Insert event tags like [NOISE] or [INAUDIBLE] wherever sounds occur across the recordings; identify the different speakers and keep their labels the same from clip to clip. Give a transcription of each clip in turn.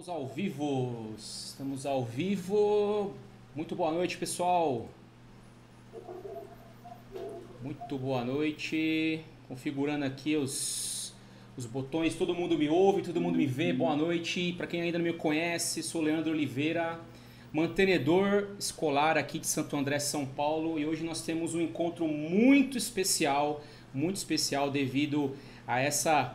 Speaker 1: Estamos ao vivo, estamos ao vivo. Muito boa noite, pessoal. Muito boa noite. Configurando aqui os, os botões. Todo mundo me ouve, todo mundo me vê. Boa noite. Para quem ainda não me conhece, sou Leandro Oliveira, mantenedor escolar aqui de Santo André, São Paulo. E hoje nós temos um encontro muito especial, muito especial devido a essa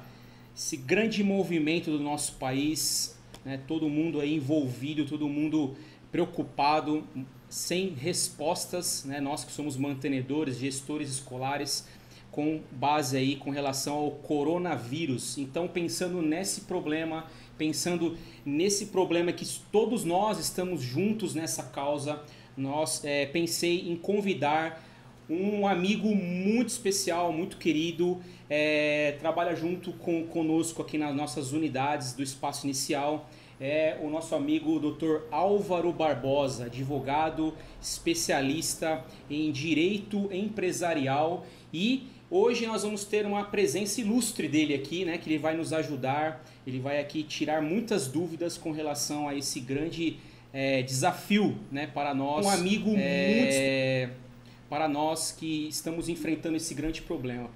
Speaker 1: esse grande movimento do nosso país, né? todo mundo aí envolvido, todo mundo preocupado, sem respostas, né? nós que somos mantenedores, gestores escolares, com base aí com relação ao coronavírus. Então, pensando nesse problema, pensando nesse problema que todos nós estamos juntos nessa causa, nós é, pensei em convidar um amigo muito especial, muito querido, é, trabalha junto com conosco aqui nas nossas unidades do espaço inicial. É o nosso amigo Dr. Álvaro Barbosa, advogado especialista em direito empresarial e hoje nós vamos ter uma presença ilustre dele aqui, né, que ele vai nos ajudar, ele vai aqui tirar muitas dúvidas com relação a esse grande é, desafio, né, para nós. Um amigo é, muito para nós que estamos enfrentando esse grande problema.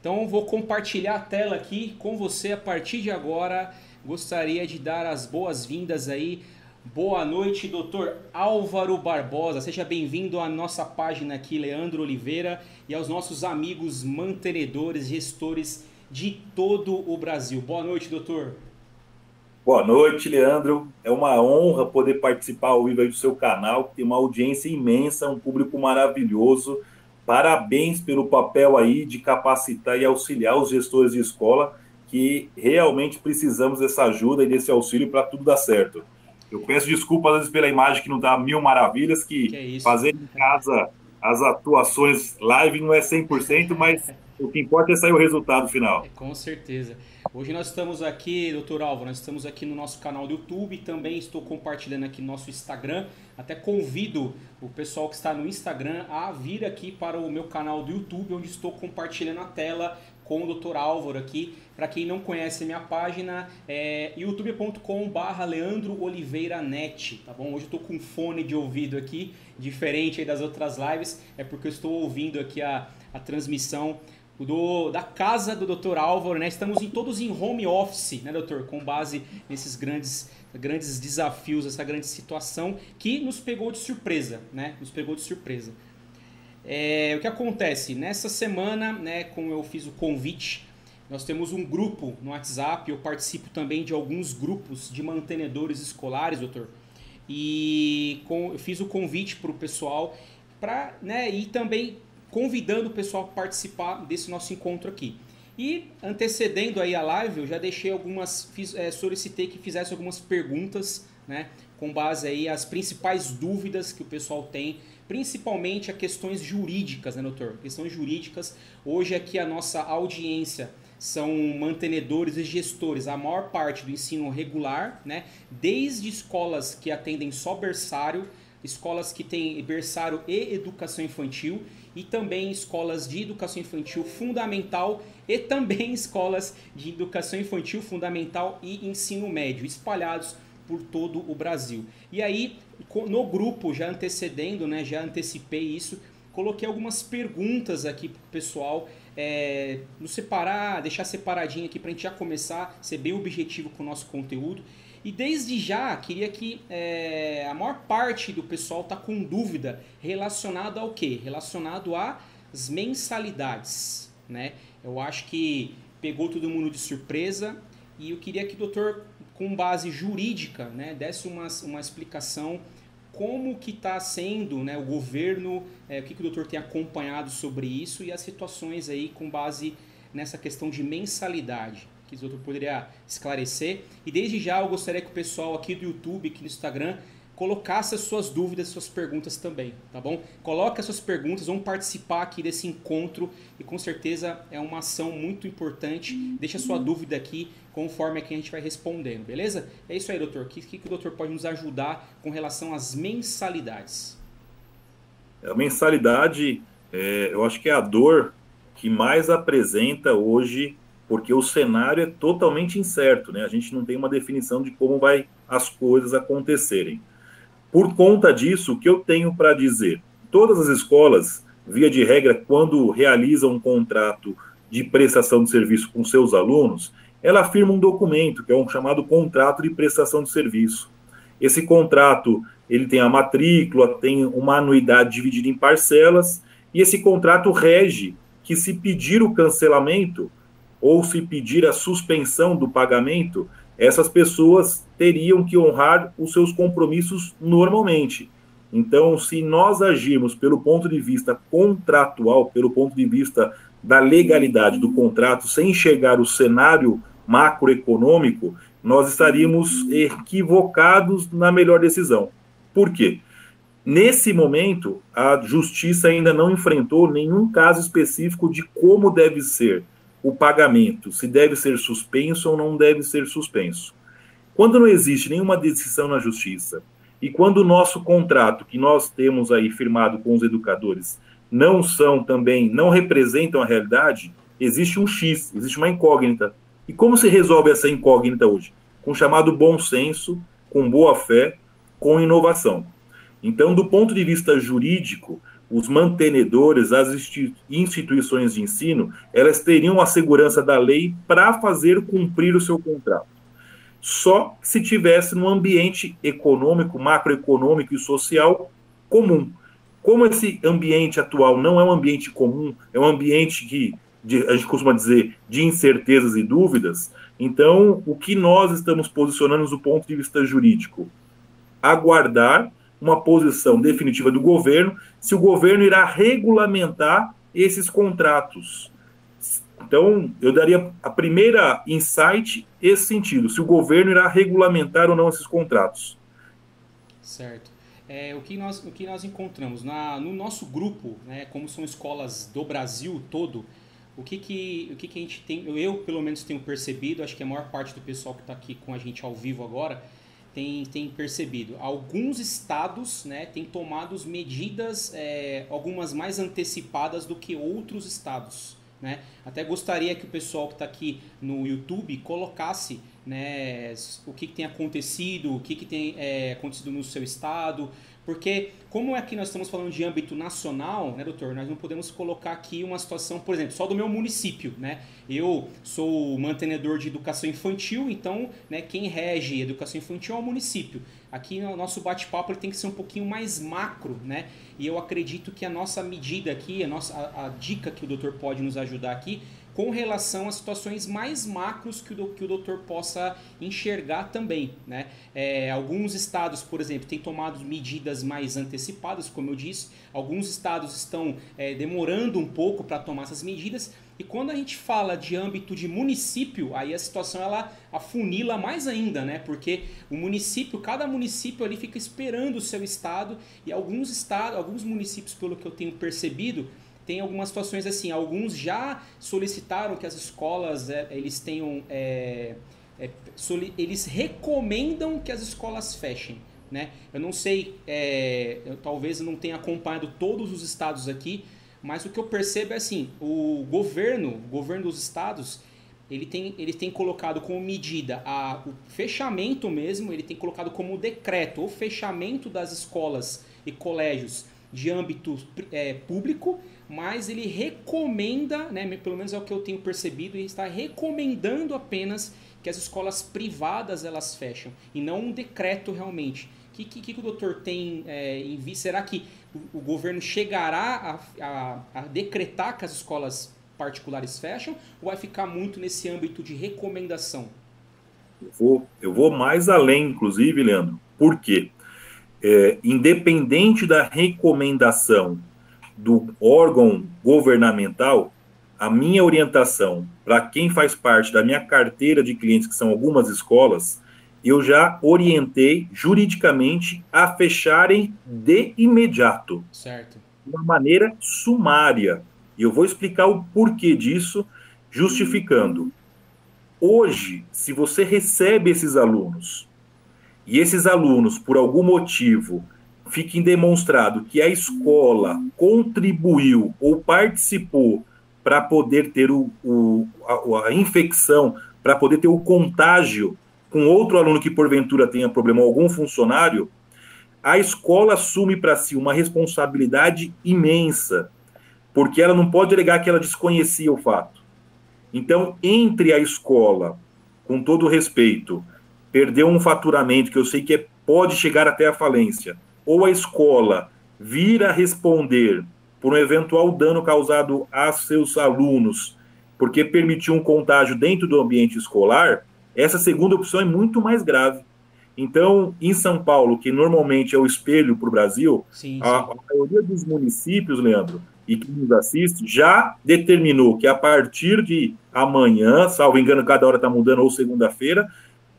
Speaker 1: Então vou compartilhar a tela aqui com você a partir de agora. Gostaria de dar as boas-vindas aí. Boa noite, doutor Álvaro Barbosa. Seja bem-vindo à nossa página aqui, Leandro Oliveira, e aos nossos amigos mantenedores, gestores de todo o Brasil. Boa noite, doutor.
Speaker 2: Boa noite, Leandro. É uma honra poder participar ao vivo do seu canal, que tem uma audiência imensa, um público maravilhoso. Parabéns pelo papel aí de capacitar e auxiliar os gestores de escola, que realmente precisamos dessa ajuda e desse auxílio para tudo dar certo. Eu peço desculpas às vezes pela imagem que não dá mil maravilhas, que, que é fazer em casa as atuações live não é 100%, mas [LAUGHS] o que importa é sair o resultado final. É,
Speaker 1: com certeza. Hoje nós estamos aqui, doutor Alvo, nós estamos aqui no nosso canal do YouTube, também estou compartilhando aqui no nosso Instagram. Até convido o pessoal que está no Instagram a vir aqui para o meu canal do YouTube, onde estou compartilhando a tela com o Dr. Álvaro aqui. Para quem não conhece minha página, é youtube.com/barra Leandro Oliveira Net, tá bom? Hoje eu estou com fone de ouvido aqui, diferente das outras lives, é porque eu estou ouvindo aqui a, a transmissão do, da casa do Dr. Álvaro, né? Estamos em, todos em home office, né, doutor? Com base nesses grandes, grandes desafios, essa grande situação que nos pegou de surpresa, né? Nos pegou de surpresa. É, o que acontece? Nessa semana, né, como eu fiz o convite, nós temos um grupo no WhatsApp, eu participo também de alguns grupos de mantenedores escolares, doutor. E com, eu fiz o convite para o pessoal para, né, e também convidando o pessoal a participar desse nosso encontro aqui. E antecedendo aí a live, eu já deixei algumas, fiz, é, solicitei que fizesse algumas perguntas, né, com base aí as principais dúvidas que o pessoal tem, principalmente a questões jurídicas, né, doutor? Questões jurídicas. Hoje aqui a nossa audiência são mantenedores e gestores, a maior parte do ensino regular, né, desde escolas que atendem só berçário, escolas que têm berçário e educação infantil e também escolas de educação infantil fundamental e também [LAUGHS] escolas de educação infantil fundamental e ensino médio, espalhados por todo o Brasil. E aí, no grupo, já antecedendo, né, já antecipei isso, coloquei algumas perguntas aqui para o pessoal, é, nos separar, deixar separadinho aqui para a gente já começar, ser bem objetivo com o nosso conteúdo. E desde já, queria que é, a maior parte do pessoal está com dúvida relacionado ao quê? Relacionado às mensalidades, né? Eu acho que pegou todo mundo de surpresa e eu queria que o doutor, com base jurídica, né, desse uma, uma explicação como que está sendo né, o governo, é, o que, que o doutor tem acompanhado sobre isso e as situações aí com base nessa questão de mensalidade que o doutor poderia esclarecer. E desde já eu gostaria que o pessoal aqui do YouTube, aqui no Instagram, colocasse as suas dúvidas, suas perguntas também, tá bom? Coloque as suas perguntas, vamos participar aqui desse encontro e com certeza é uma ação muito importante. Deixa a sua dúvida aqui conforme aqui a gente vai respondendo, beleza? É isso aí, doutor. O que, que o doutor pode nos ajudar com relação às mensalidades?
Speaker 2: A mensalidade, é, eu acho que é a dor que mais apresenta hoje porque o cenário é totalmente incerto, né? A gente não tem uma definição de como vai as coisas acontecerem. Por conta disso, o que eu tenho para dizer? Todas as escolas, via de regra, quando realizam um contrato de prestação de serviço com seus alunos, ela firma um documento, que é um chamado contrato de prestação de serviço. Esse contrato, ele tem a matrícula, tem uma anuidade dividida em parcelas, e esse contrato rege que se pedir o cancelamento ou se pedir a suspensão do pagamento, essas pessoas teriam que honrar os seus compromissos normalmente. Então, se nós agirmos pelo ponto de vista contratual, pelo ponto de vista da legalidade do contrato, sem enxergar o cenário macroeconômico, nós estaríamos equivocados na melhor decisão. Por quê? Nesse momento, a justiça ainda não enfrentou nenhum caso específico de como deve ser o pagamento, se deve ser suspenso ou não deve ser suspenso. Quando não existe nenhuma decisão na justiça e quando o nosso contrato que nós temos aí firmado com os educadores não são também, não representam a realidade, existe um X, existe uma incógnita. E como se resolve essa incógnita hoje? Com chamado bom senso, com boa fé, com inovação. Então, do ponto de vista jurídico, os mantenedores, as instituições de ensino, elas teriam a segurança da lei para fazer cumprir o seu contrato. Só se tivesse num ambiente econômico, macroeconômico e social comum. Como esse ambiente atual não é um ambiente comum, é um ambiente que de, a gente costuma dizer de incertezas e dúvidas, então o que nós estamos posicionando do ponto de vista jurídico? Aguardar uma posição definitiva do governo se o governo irá regulamentar esses contratos. Então, eu daria a primeira insight esse sentido, se o governo irá regulamentar ou não esses contratos.
Speaker 1: Certo. É, o, que nós, o que nós encontramos na, no nosso grupo, né, como são escolas do Brasil todo, o que, que, o que, que a gente tem, eu pelo menos tenho percebido, acho que a maior parte do pessoal que está aqui com a gente ao vivo agora, tem, tem percebido. Alguns estados né, têm tomado medidas, é, algumas mais antecipadas do que outros estados. Né? Até gostaria que o pessoal que está aqui no YouTube colocasse né, o que, que tem acontecido, o que, que tem é, acontecido no seu estado, porque, como que nós estamos falando de âmbito nacional, né, doutor, nós não podemos colocar aqui uma situação, por exemplo, só do meu município, né? Eu sou mantenedor de educação infantil, então, né, quem rege educação infantil é o município. Aqui no nosso bate-papo tem que ser um pouquinho mais macro, né? E eu acredito que a nossa medida aqui, a, nossa, a, a dica que o doutor pode nos ajudar aqui, com relação a situações mais macros que o, que o doutor possa enxergar também. Né? É, alguns estados, por exemplo, têm tomado medidas mais antecipadas, como eu disse, alguns estados estão é, demorando um pouco para tomar essas medidas, e quando a gente fala de âmbito de município, aí a situação ela afunila mais ainda, né? Porque o município, cada município ali fica esperando o seu estado e alguns estados, alguns municípios, pelo que eu tenho percebido, tem algumas situações assim, alguns já solicitaram que as escolas é, eles tenham é, é, eles recomendam que as escolas fechem. Né? Eu não sei, é, eu, talvez eu não tenha acompanhado todos os estados aqui, mas o que eu percebo é assim, o governo, o governo dos estados, ele tem, ele tem colocado como medida a, o fechamento mesmo, ele tem colocado como decreto o fechamento das escolas e colégios de âmbito é, público mas ele recomenda, né, pelo menos é o que eu tenho percebido, ele está recomendando apenas que as escolas privadas elas fecham e não um decreto realmente. O que, que, que, o doutor tem é, em vista? Será que o, o governo chegará a, a, a, decretar que as escolas particulares fecham ou vai ficar muito nesse âmbito de recomendação?
Speaker 2: Eu vou, eu vou mais além, inclusive, Leandro. Por quê? É, independente da recomendação do órgão governamental, a minha orientação para quem faz parte da minha carteira de clientes, que são algumas escolas, eu já orientei juridicamente a fecharem de imediato.
Speaker 1: Certo.
Speaker 2: De uma maneira sumária. E eu vou explicar o porquê disso, justificando. Hoje, se você recebe esses alunos e esses alunos, por algum motivo, fique demonstrado que a escola contribuiu ou participou para poder ter o, o a, a, infecção, para poder ter o contágio com outro aluno que porventura tenha problema, algum funcionário, a escola assume para si uma responsabilidade imensa, porque ela não pode alegar que ela desconhecia o fato. Então, entre a escola, com todo respeito, perder um faturamento que eu sei que é, pode chegar até a falência, ou a escola vir a responder por um eventual dano causado a seus alunos, porque permitiu um contágio dentro do ambiente escolar, essa segunda opção é muito mais grave. Então, em São Paulo, que normalmente é o espelho para o Brasil, sim, sim. A, a maioria dos municípios, Leandro, e que nos assiste, já determinou que a partir de amanhã, salvo engano, cada hora está mudando, ou segunda-feira,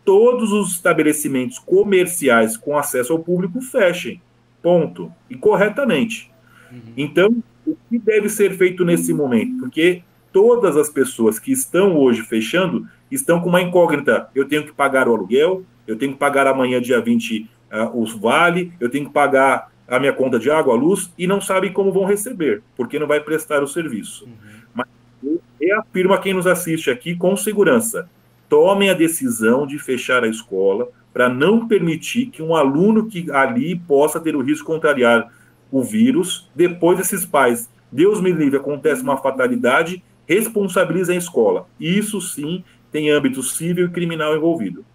Speaker 2: todos os estabelecimentos comerciais com acesso ao público fechem. Ponto. E corretamente. Uhum. Então, o que deve ser feito nesse momento? Porque todas as pessoas que estão hoje fechando estão com uma incógnita. Eu tenho que pagar o aluguel, eu tenho que pagar amanhã, dia 20, uh, os vale, eu tenho que pagar a minha conta de água, luz, e não sabem como vão receber, porque não vai prestar o serviço. Uhum. Mas eu reafirmo a quem nos assiste aqui com segurança. Tomem a decisão de fechar a escola para não permitir que um aluno que ali possa ter o risco de contrariar o vírus. Depois desses pais, Deus me livre, acontece uma fatalidade, responsabiliza a escola. Isso sim tem âmbito civil e criminal envolvido.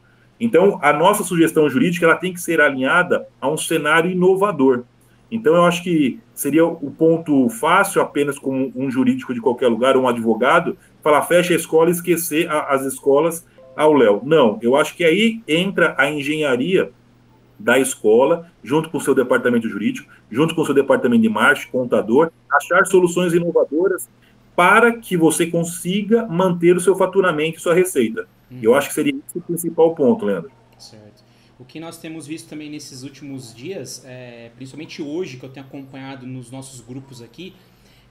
Speaker 2: Então, a nossa sugestão jurídica ela tem que ser alinhada a um cenário inovador. Então, eu acho que seria o ponto fácil, apenas como um jurídico de qualquer lugar, um advogado, falar fecha a escola e esquecer a, as escolas ao Léo. Não, eu acho que aí entra a engenharia da escola, junto com o seu departamento jurídico, junto com o seu departamento de marketing, contador, achar soluções inovadoras para que você consiga manter o seu faturamento e sua receita. Uhum. Eu acho que seria esse o principal ponto, Leandro.
Speaker 1: Certo. O que nós temos visto também nesses últimos dias, é, principalmente hoje, que eu tenho acompanhado nos nossos grupos aqui,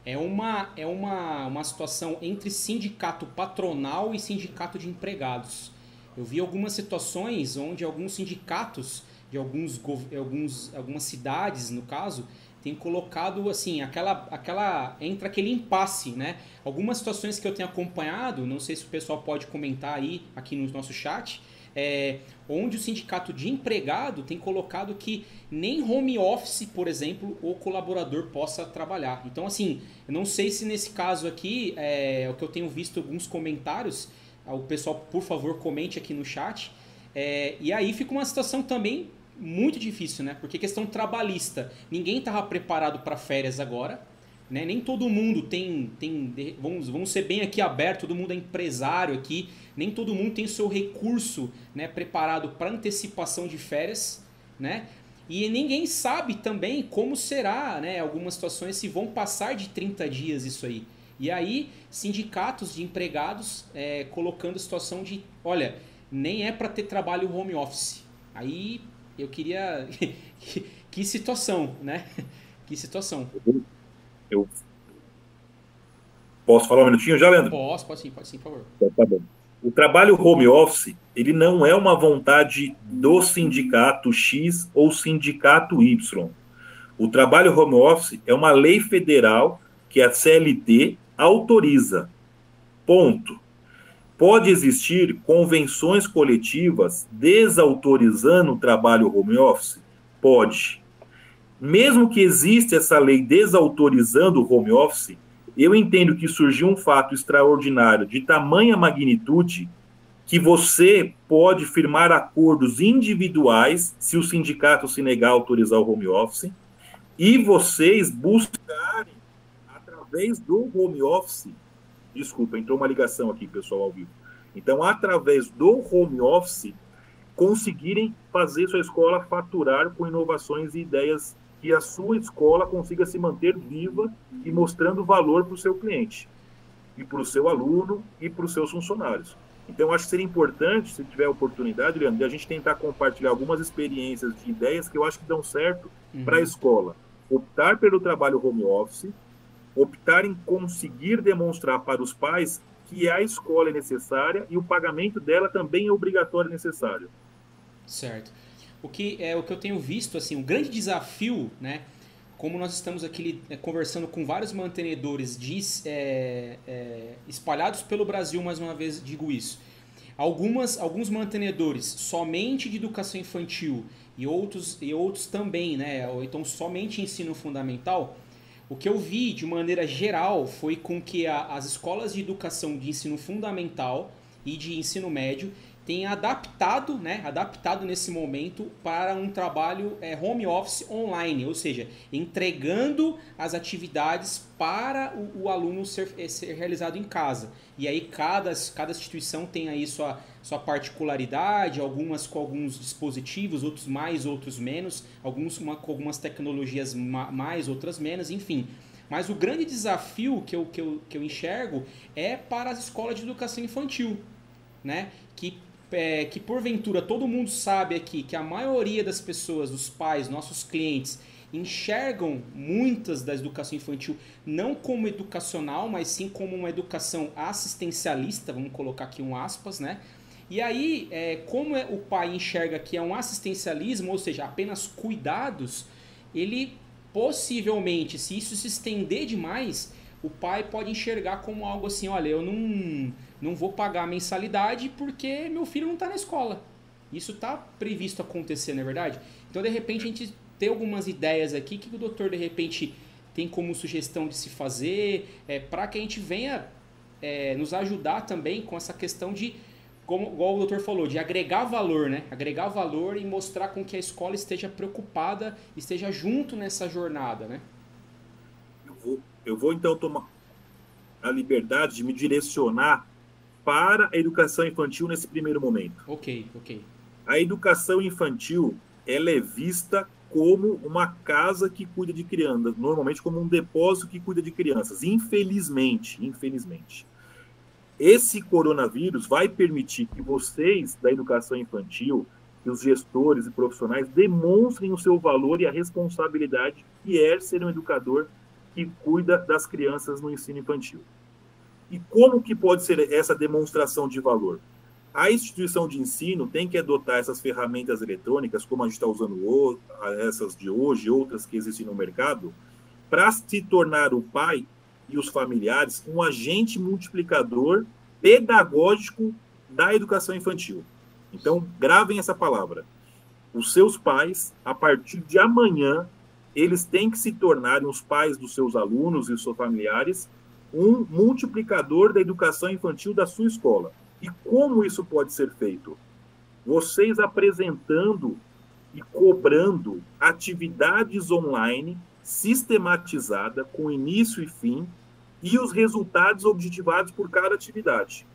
Speaker 1: é uma, é uma, uma situação entre sindicato patronal e sindicato de empregados. Eu vi algumas situações onde alguns sindicatos de alguns, alguns, algumas cidades, no caso, tem colocado assim, aquela aquela entra aquele impasse, né? Algumas situações que eu tenho acompanhado, não sei se o pessoal pode comentar aí aqui no nosso chat, é, onde o sindicato de empregado tem colocado que nem home office, por exemplo, o colaborador possa trabalhar. Então, assim, eu não sei se nesse caso aqui, é, o que eu tenho visto alguns comentários, o pessoal, por favor, comente aqui no chat. É, e aí fica uma situação também muito difícil, né? Porque questão trabalhista, ninguém estava preparado para férias agora, né? Nem todo mundo tem, tem vamos, vamos ser bem aqui aberto, todo mundo é empresário aqui, nem todo mundo tem o seu recurso, né, preparado para antecipação de férias, né? E ninguém sabe também como será, né, algumas situações se vão passar de 30 dias isso aí. E aí, sindicatos de empregados é, colocando a situação de, olha, nem é para ter trabalho home office. Aí eu queria. [LAUGHS] que, situação, né? [LAUGHS] Que situação.
Speaker 2: Eu. Posso falar um minutinho já, Leandro?
Speaker 1: Posso, pode sim, pode sim, por favor.
Speaker 2: Então, tá bom. O trabalho home office, ele não é uma vontade do sindicato X ou sindicato Y. O trabalho home office é uma lei federal que a CLT autoriza. Ponto. Pode existir convenções coletivas desautorizando o trabalho home office? Pode. Mesmo que exista essa lei desautorizando o home office, eu entendo que surgiu um fato extraordinário de tamanha magnitude que você pode firmar acordos individuais se o sindicato se negar a autorizar o home office e vocês buscarem através do home office Desculpa, entrou uma ligação aqui, pessoal, ao vivo. Então, através do home office, conseguirem fazer sua escola faturar com inovações e ideias que a sua escola consiga se manter viva e mostrando valor para o seu cliente, e para o seu aluno e para os seus funcionários. Então, acho que seria importante, se tiver oportunidade, Leandro, de a gente tentar compartilhar algumas experiências de ideias que eu acho que dão certo uhum. para a escola. Optar pelo trabalho home office, optar em conseguir demonstrar para os pais que a escola é necessária e o pagamento dela também é obrigatório e necessário.
Speaker 1: Certo. O que é o que eu tenho visto assim, o grande desafio, né? Como nós estamos aqui é, conversando com vários mantenedores de, é, é, espalhados pelo Brasil, mais uma vez digo isso. algumas, alguns mantenedores somente de educação infantil e outros, e outros também, né? Ou então somente ensino fundamental, o que eu vi de maneira geral foi com que a, as escolas de educação de ensino fundamental e de ensino médio tem adaptado, né, adaptado nesse momento para um trabalho é, home office online, ou seja, entregando as atividades para o, o aluno ser, é, ser, realizado em casa. E aí cada, cada instituição tem aí sua, sua particularidade, algumas com alguns dispositivos, outros mais, outros menos, alguns uma, com algumas tecnologias mais, outras menos, enfim. Mas o grande desafio que eu, que, eu, que eu enxergo é para as escolas de educação infantil, né? que é, que porventura todo mundo sabe aqui que a maioria das pessoas, os pais, nossos clientes, enxergam muitas da educação infantil não como educacional, mas sim como uma educação assistencialista, vamos colocar aqui um aspas, né? E aí, é, como é, o pai enxerga que é um assistencialismo, ou seja, apenas cuidados, ele possivelmente, se isso se estender demais, o pai pode enxergar como algo assim, olha, eu não não vou pagar a mensalidade porque meu filho não está na escola. Isso está previsto acontecer, não é verdade? Então, de repente, a gente tem algumas ideias aqui que o doutor, de repente, tem como sugestão de se fazer, é, para que a gente venha é, nos ajudar também com essa questão de, como igual o doutor falou, de agregar valor, né? Agregar valor e mostrar com que a escola esteja preocupada, esteja junto nessa jornada, né?
Speaker 2: Eu vou, eu vou então tomar a liberdade de me direcionar para a educação infantil nesse primeiro momento.
Speaker 1: Ok, ok.
Speaker 2: A educação infantil ela é vista como uma casa que cuida de crianças, normalmente como um depósito que cuida de crianças. Infelizmente, infelizmente. Esse coronavírus vai permitir que vocês da educação infantil, que os gestores e profissionais demonstrem o seu valor e a responsabilidade que é ser um educador que cuida das crianças no ensino infantil. E como que pode ser essa demonstração de valor? A instituição de ensino tem que adotar essas ferramentas eletrônicas, como a gente está usando essas de hoje, outras que existem no mercado, para se tornar o pai e os familiares um agente multiplicador pedagógico da educação infantil. Então, gravem essa palavra. Os seus pais, a partir de amanhã, eles têm que se tornarem os pais dos seus alunos e seus familiares um multiplicador da educação infantil da sua escola. E como isso pode ser feito? Vocês apresentando e cobrando atividades online sistematizada com início e fim e os resultados objetivados por cada atividade.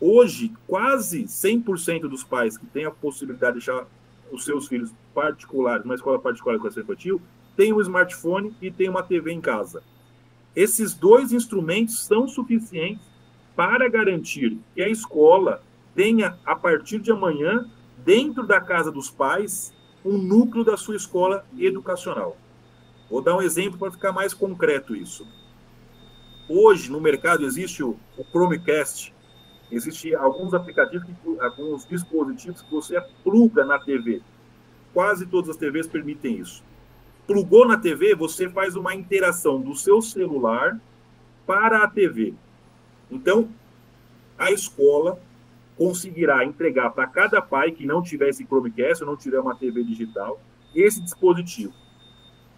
Speaker 2: Hoje, quase 100% dos pais que têm a possibilidade de deixar os seus filhos particulares, uma escola particular educação infantil, têm um smartphone e têm uma TV em casa. Esses dois instrumentos são suficientes para garantir que a escola tenha, a partir de amanhã, dentro da casa dos pais, um núcleo da sua escola educacional. Vou dar um exemplo para ficar mais concreto isso. Hoje, no mercado, existe o, Chromecast, existem alguns aplicativos, alguns dispositivos que você pluga na TV. Quase todas as TVs permitem isso plugou na TV, você faz uma interação do seu celular para a TV. Então, a escola conseguirá entregar para cada pai que não tiver esse Chromecast ou não tiver uma TV digital esse dispositivo.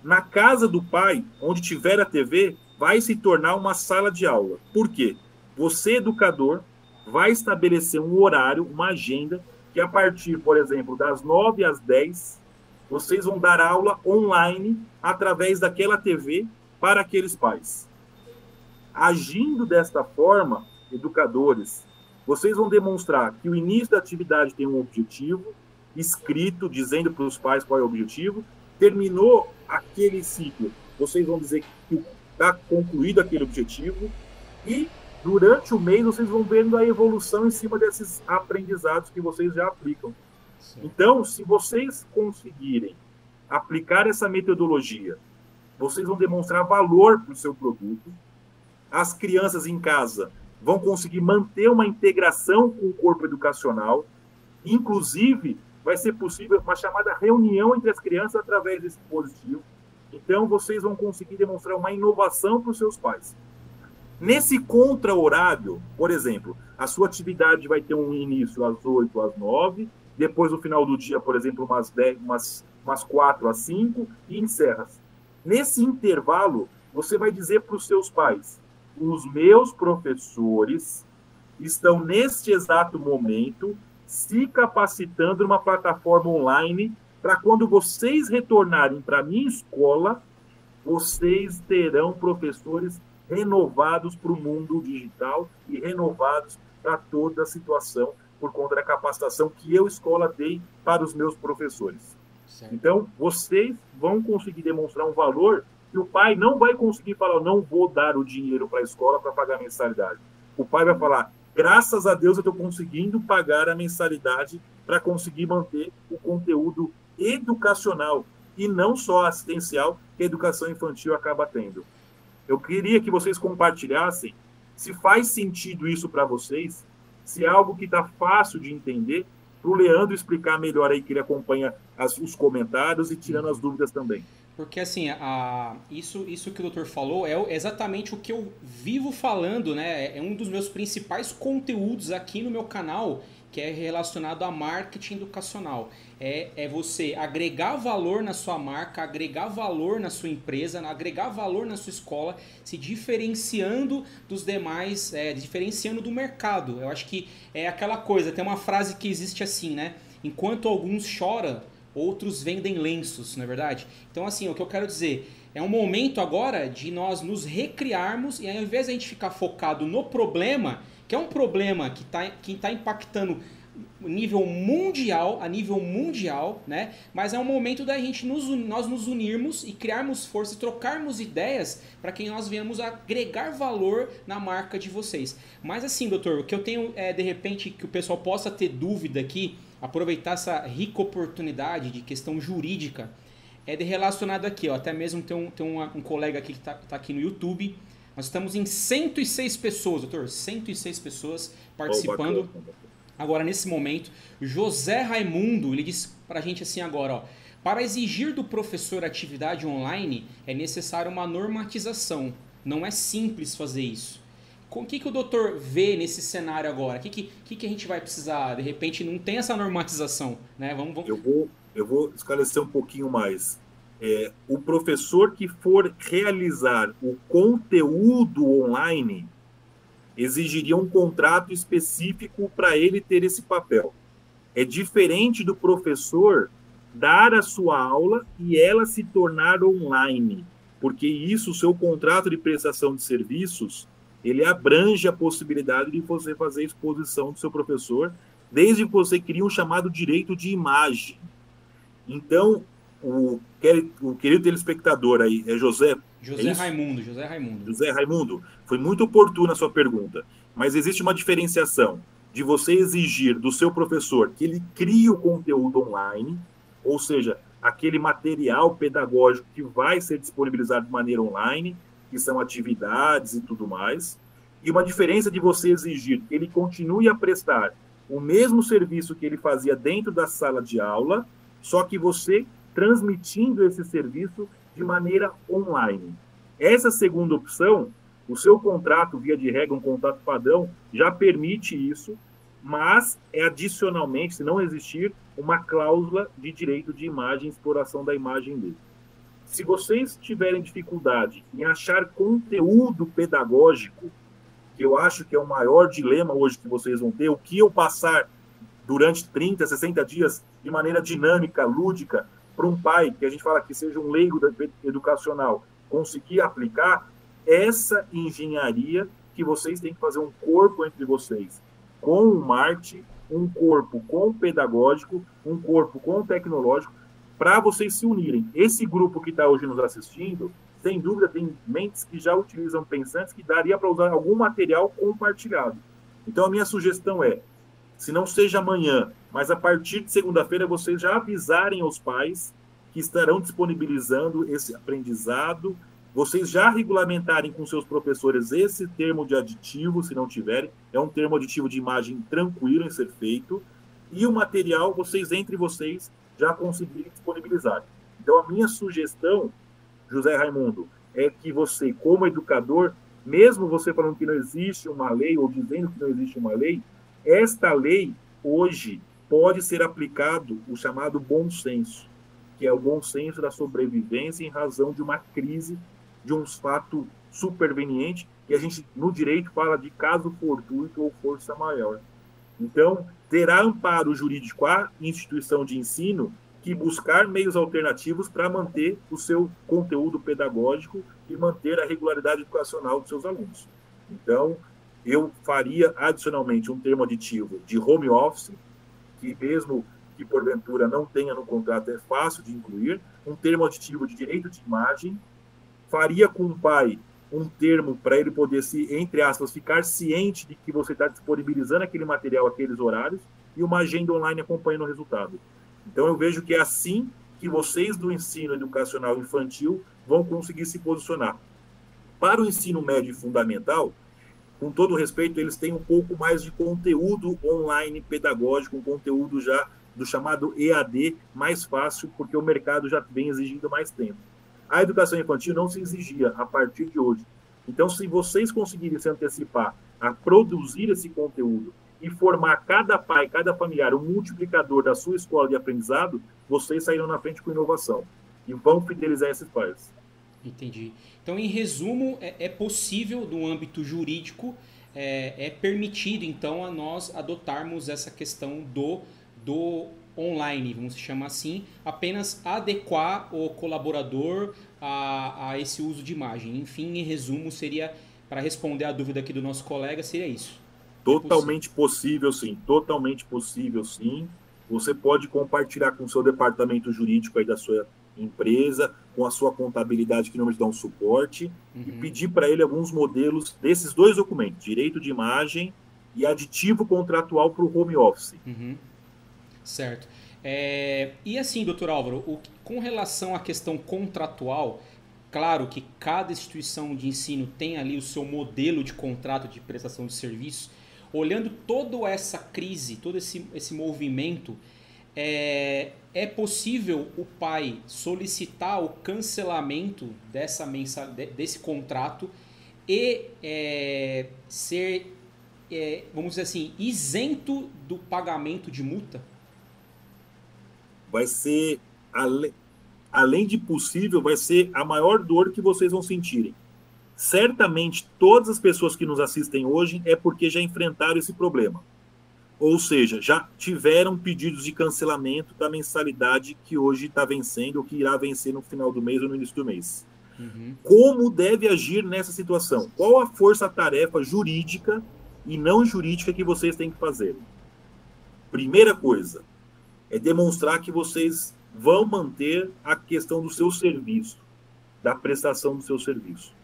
Speaker 2: Na casa do pai, onde tiver a TV, vai se tornar uma sala de aula. Por quê? Você, educador, vai estabelecer um horário, uma agenda, que a partir, por exemplo, das 9 às 10, vocês vão dar aula online através daquela TV para aqueles pais. Agindo desta forma, educadores, vocês vão demonstrar que o início da atividade tem um objetivo escrito, dizendo para os pais qual é o objetivo. Terminou aquele ciclo, vocês vão dizer que está concluído aquele objetivo. E durante o mês, vocês vão vendo a evolução em cima desses aprendizados que vocês já aplicam. Então, se vocês conseguirem aplicar essa metodologia, vocês vão demonstrar valor para o seu produto. As crianças em casa vão conseguir manter uma integração com o corpo educacional. Inclusive, vai ser possível uma chamada reunião entre as crianças através desse dispositivo. Então, vocês vão conseguir demonstrar uma inovação para os seus pais. Nesse contra-horário, por exemplo, a sua atividade vai ter um início às 8, às 9, depois no final do dia, por exemplo, umas, 10, umas, umas 4 às 5 e encerra. Nesse intervalo, você vai dizer para os seus pais: os meus professores estão neste exato momento se capacitando numa plataforma online para quando vocês retornarem para minha escola, vocês terão professores renovados para o mundo digital e renovados para toda a situação por conta da capacitação que eu, escola, dei para os meus professores. Certo. Então, vocês vão conseguir demonstrar um valor que o pai não vai conseguir falar, não vou dar o dinheiro para a escola para pagar a mensalidade. O pai vai falar, graças a Deus eu estou conseguindo pagar a mensalidade para conseguir manter o conteúdo educacional e não só assistencial que a educação infantil acaba tendo. Eu queria que vocês compartilhassem se faz sentido isso para vocês, se é algo que está fácil de entender, para o Leandro explicar melhor aí, que ele acompanha as, os comentários e tirando as dúvidas também.
Speaker 1: Porque assim, a, isso, isso que o doutor falou é exatamente o que eu vivo falando, né? É um dos meus principais conteúdos aqui no meu canal, que é relacionado a marketing educacional. É, é você agregar valor na sua marca, agregar valor na sua empresa, agregar valor na sua escola, se diferenciando dos demais, é, diferenciando do mercado. Eu acho que é aquela coisa, tem uma frase que existe assim, né? Enquanto alguns choram, outros vendem lenços, não é verdade? Então, assim, o que eu quero dizer é um momento agora de nós nos recriarmos e ao invés de a gente ficar focado no problema, que é um problema que está que tá impactando nível mundial, a nível mundial, né? Mas é um momento da gente nos, nós nos unirmos e criarmos força, trocarmos ideias para que nós venhamos agregar valor na marca de vocês. Mas assim, doutor, o que eu tenho é de repente que o pessoal possa ter dúvida aqui aproveitar essa rica oportunidade de questão jurídica é de relacionado aqui, ó, até mesmo tem um, tem um, um colega aqui que está tá aqui no YouTube. Nós estamos em 106 pessoas, doutor, 106 pessoas participando. Oh, agora, nesse momento, José Raimundo, ele disse para a gente assim agora, ó, para exigir do professor atividade online é necessário uma normatização. Não é simples fazer isso. O que, que o doutor vê nesse cenário agora? O que, que, que, que a gente vai precisar? De repente não tem essa normatização, né? Vamos, vamos...
Speaker 2: Eu, vou, eu vou esclarecer um pouquinho mais. É, o professor que for realizar o conteúdo online exigiria um contrato específico para ele ter esse papel. É diferente do professor dar a sua aula e ela se tornar online, porque isso, o seu contrato de prestação de serviços, ele abrange a possibilidade de você fazer exposição do seu professor, desde que você crie um chamado direito de imagem. Então, o, o querido telespectador aí é José.
Speaker 1: José é Raimundo, José Raimundo.
Speaker 2: José Raimundo, foi muito oportuna a sua pergunta, mas existe uma diferenciação de você exigir do seu professor que ele crie o conteúdo online, ou seja, aquele material pedagógico que vai ser disponibilizado de maneira online, que são atividades e tudo mais, e uma diferença de você exigir que ele continue a prestar o mesmo serviço que ele fazia dentro da sala de aula, só que você transmitindo esse serviço de maneira online. Essa segunda opção, o seu contrato, via de regra, um contrato padrão, já permite isso, mas é adicionalmente, se não existir, uma cláusula de direito de imagem, exploração da imagem dele. Se vocês tiverem dificuldade em achar conteúdo pedagógico, que eu acho que é o maior dilema hoje que vocês vão ter, o que eu passar durante 30, 60 dias de maneira dinâmica, lúdica, para um pai, que a gente fala que seja um leigo educacional, conseguir aplicar essa engenharia que vocês têm que fazer um corpo entre vocês, com o marketing, um corpo com o pedagógico, um corpo com o tecnológico, para vocês se unirem. Esse grupo que está hoje nos assistindo, sem dúvida, tem mentes que já utilizam pensantes que daria para usar algum material compartilhado. Então, a minha sugestão é, se não seja amanhã, mas a partir de segunda-feira, vocês já avisarem aos pais que estarão disponibilizando esse aprendizado, vocês já regulamentarem com seus professores esse termo de aditivo, se não tiverem, é um termo aditivo de imagem tranquilo em ser feito, e o material, vocês entre vocês já conseguirem disponibilizar. Então, a minha sugestão, José Raimundo, é que você, como educador, mesmo você falando que não existe uma lei ou dizendo que não existe uma lei, esta lei hoje pode ser aplicado o chamado bom senso, que é o bom senso da sobrevivência em razão de uma crise, de um fato superveniente, que a gente no direito fala de caso fortuito ou força maior. Então, terá amparo jurídico a instituição de ensino que buscar meios alternativos para manter o seu conteúdo pedagógico e manter a regularidade educacional dos seus alunos. Então, eu faria adicionalmente um termo aditivo de home office, que mesmo que porventura não tenha no contrato, é fácil de incluir, um termo aditivo de direito de imagem, faria com o pai um termo para ele poder se, entre aspas, ficar ciente de que você está disponibilizando aquele material, aqueles horários, e uma agenda online acompanhando o resultado. Então eu vejo que é assim que vocês do ensino educacional infantil vão conseguir se posicionar. Para o ensino médio e fundamental, com todo respeito, eles têm um pouco mais de conteúdo online pedagógico, um conteúdo já do chamado EAD mais fácil, porque o mercado já vem exigindo mais tempo. A educação infantil não se exigia a partir de hoje. Então, se vocês conseguirem se antecipar a produzir esse conteúdo e formar cada pai, cada familiar, um multiplicador da sua escola de aprendizado, vocês sairão na frente com inovação e vão fidelizar esses pais.
Speaker 1: Entendi. Então, em resumo, é, é possível, no âmbito jurídico, é, é, permitido, então, a nós adotarmos essa questão do, do online, vamos chamar assim, apenas adequar o colaborador a, a esse uso de imagem. Enfim, em resumo, seria, para responder a dúvida aqui do nosso colega, seria isso.
Speaker 2: Totalmente possível, sim. Totalmente possível, sim. Você pode compartilhar com o seu departamento jurídico aí da sua empresa, com a sua contabilidade que normalmente dá um suporte, uhum. e pedir para ele alguns modelos desses dois documentos, direito de imagem e aditivo contratual para o home office.
Speaker 1: Uhum. Certo. É, e assim, doutor Álvaro, o, com relação à questão contratual, claro que cada instituição de ensino tem ali o seu modelo de contrato de prestação de serviço, olhando toda essa crise, todo esse, esse movimento, é, é possível o pai solicitar o cancelamento dessa mensa, desse contrato e é, ser, é, vamos dizer assim, isento do pagamento de multa?
Speaker 2: Vai ser, além de possível, vai ser a maior dor que vocês vão sentirem certamente todas as pessoas que nos assistem hoje é porque já enfrentaram esse problema. Ou seja, já tiveram pedidos de cancelamento da mensalidade que hoje está vencendo ou que irá vencer no final do mês ou no início do mês. Uhum. Como deve agir nessa situação? Qual a força-tarefa jurídica e não jurídica que vocês têm que fazer? Primeira coisa é demonstrar que vocês vão manter a questão do seu serviço, da prestação do seu serviço.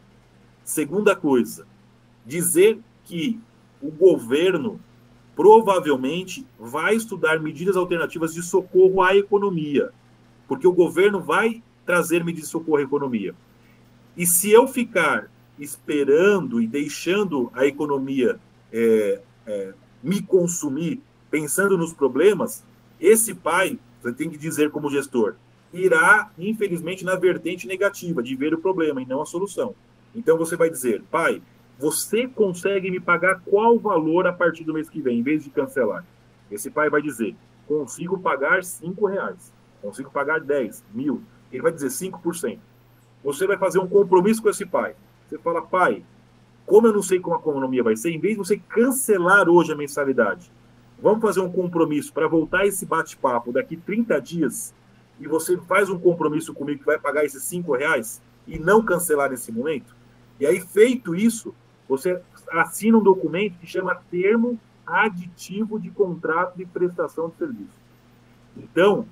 Speaker 2: Segunda coisa, dizer que o governo provavelmente vai estudar medidas alternativas de socorro à economia, porque o governo vai trazer medidas de socorro à economia. E se eu ficar esperando e deixando a economia é, é, me consumir, pensando nos problemas, esse pai, você tem que dizer como gestor, irá, infelizmente, na vertente negativa de ver o problema e não a solução. Então você vai dizer, pai, você consegue me pagar qual valor a partir do mês que vem, em vez de cancelar? Esse pai vai dizer, consigo pagar cinco reais, consigo pagar 10 mil. Ele vai dizer 5%. Você vai fazer um compromisso com esse pai. Você fala, pai, como eu não sei como a economia vai ser, em vez de você cancelar hoje a mensalidade, vamos fazer um compromisso para voltar esse bate-papo daqui 30 dias e você faz um compromisso comigo que vai pagar esses cinco reais e não cancelar nesse momento? E aí, feito isso, você assina um documento que chama Termo Aditivo de Contrato de Prestação de Serviço. Então,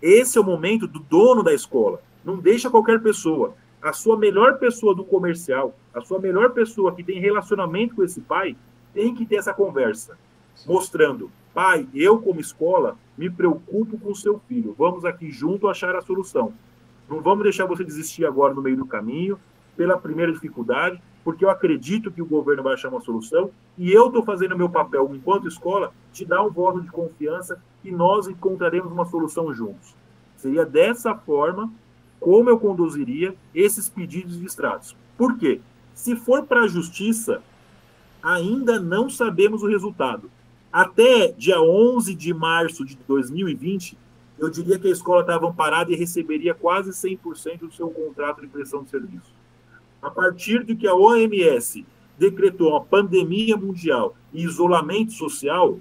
Speaker 2: esse é o momento do dono da escola. Não deixa qualquer pessoa. A sua melhor pessoa do comercial, a sua melhor pessoa que tem relacionamento com esse pai, tem que ter essa conversa, mostrando: pai, eu como escola me preocupo com o seu filho. Vamos aqui junto achar a solução. Não vamos deixar você desistir agora no meio do caminho pela primeira dificuldade, porque eu acredito que o governo vai achar uma solução e eu estou fazendo meu papel enquanto escola, te dar um voto de confiança e nós encontraremos uma solução juntos. Seria dessa forma como eu conduziria esses pedidos de extratos. Por quê? Se for para a justiça, ainda não sabemos o resultado. Até dia 11 de março de 2020, eu diria que a escola estava amparada e receberia quase 100% do seu contrato de prestação de serviço. A partir de que a OMS decretou uma pandemia mundial e isolamento social,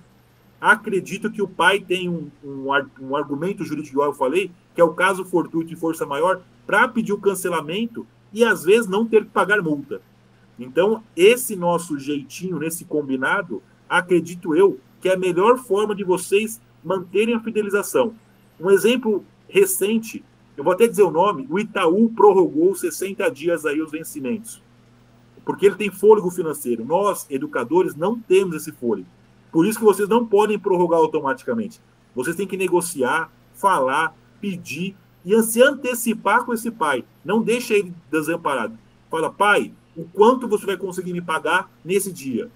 Speaker 2: acredito que o pai tem um, um, um argumento jurídico, igual eu falei, que é o caso fortuito e força maior, para pedir o cancelamento e às vezes não ter que pagar multa. Então, esse nosso jeitinho, nesse combinado, acredito eu, que é a melhor forma de vocês manterem a fidelização. Um exemplo recente, eu vou até dizer o nome, o Itaú prorrogou 60 dias aí os vencimentos. Porque ele tem fôlego financeiro. Nós, educadores, não temos esse fôlego. Por isso que vocês não podem prorrogar automaticamente. Vocês têm que negociar, falar, pedir e se antecipar com esse pai. Não deixa ele desamparado. Fala, pai, o quanto você vai conseguir me pagar nesse dia?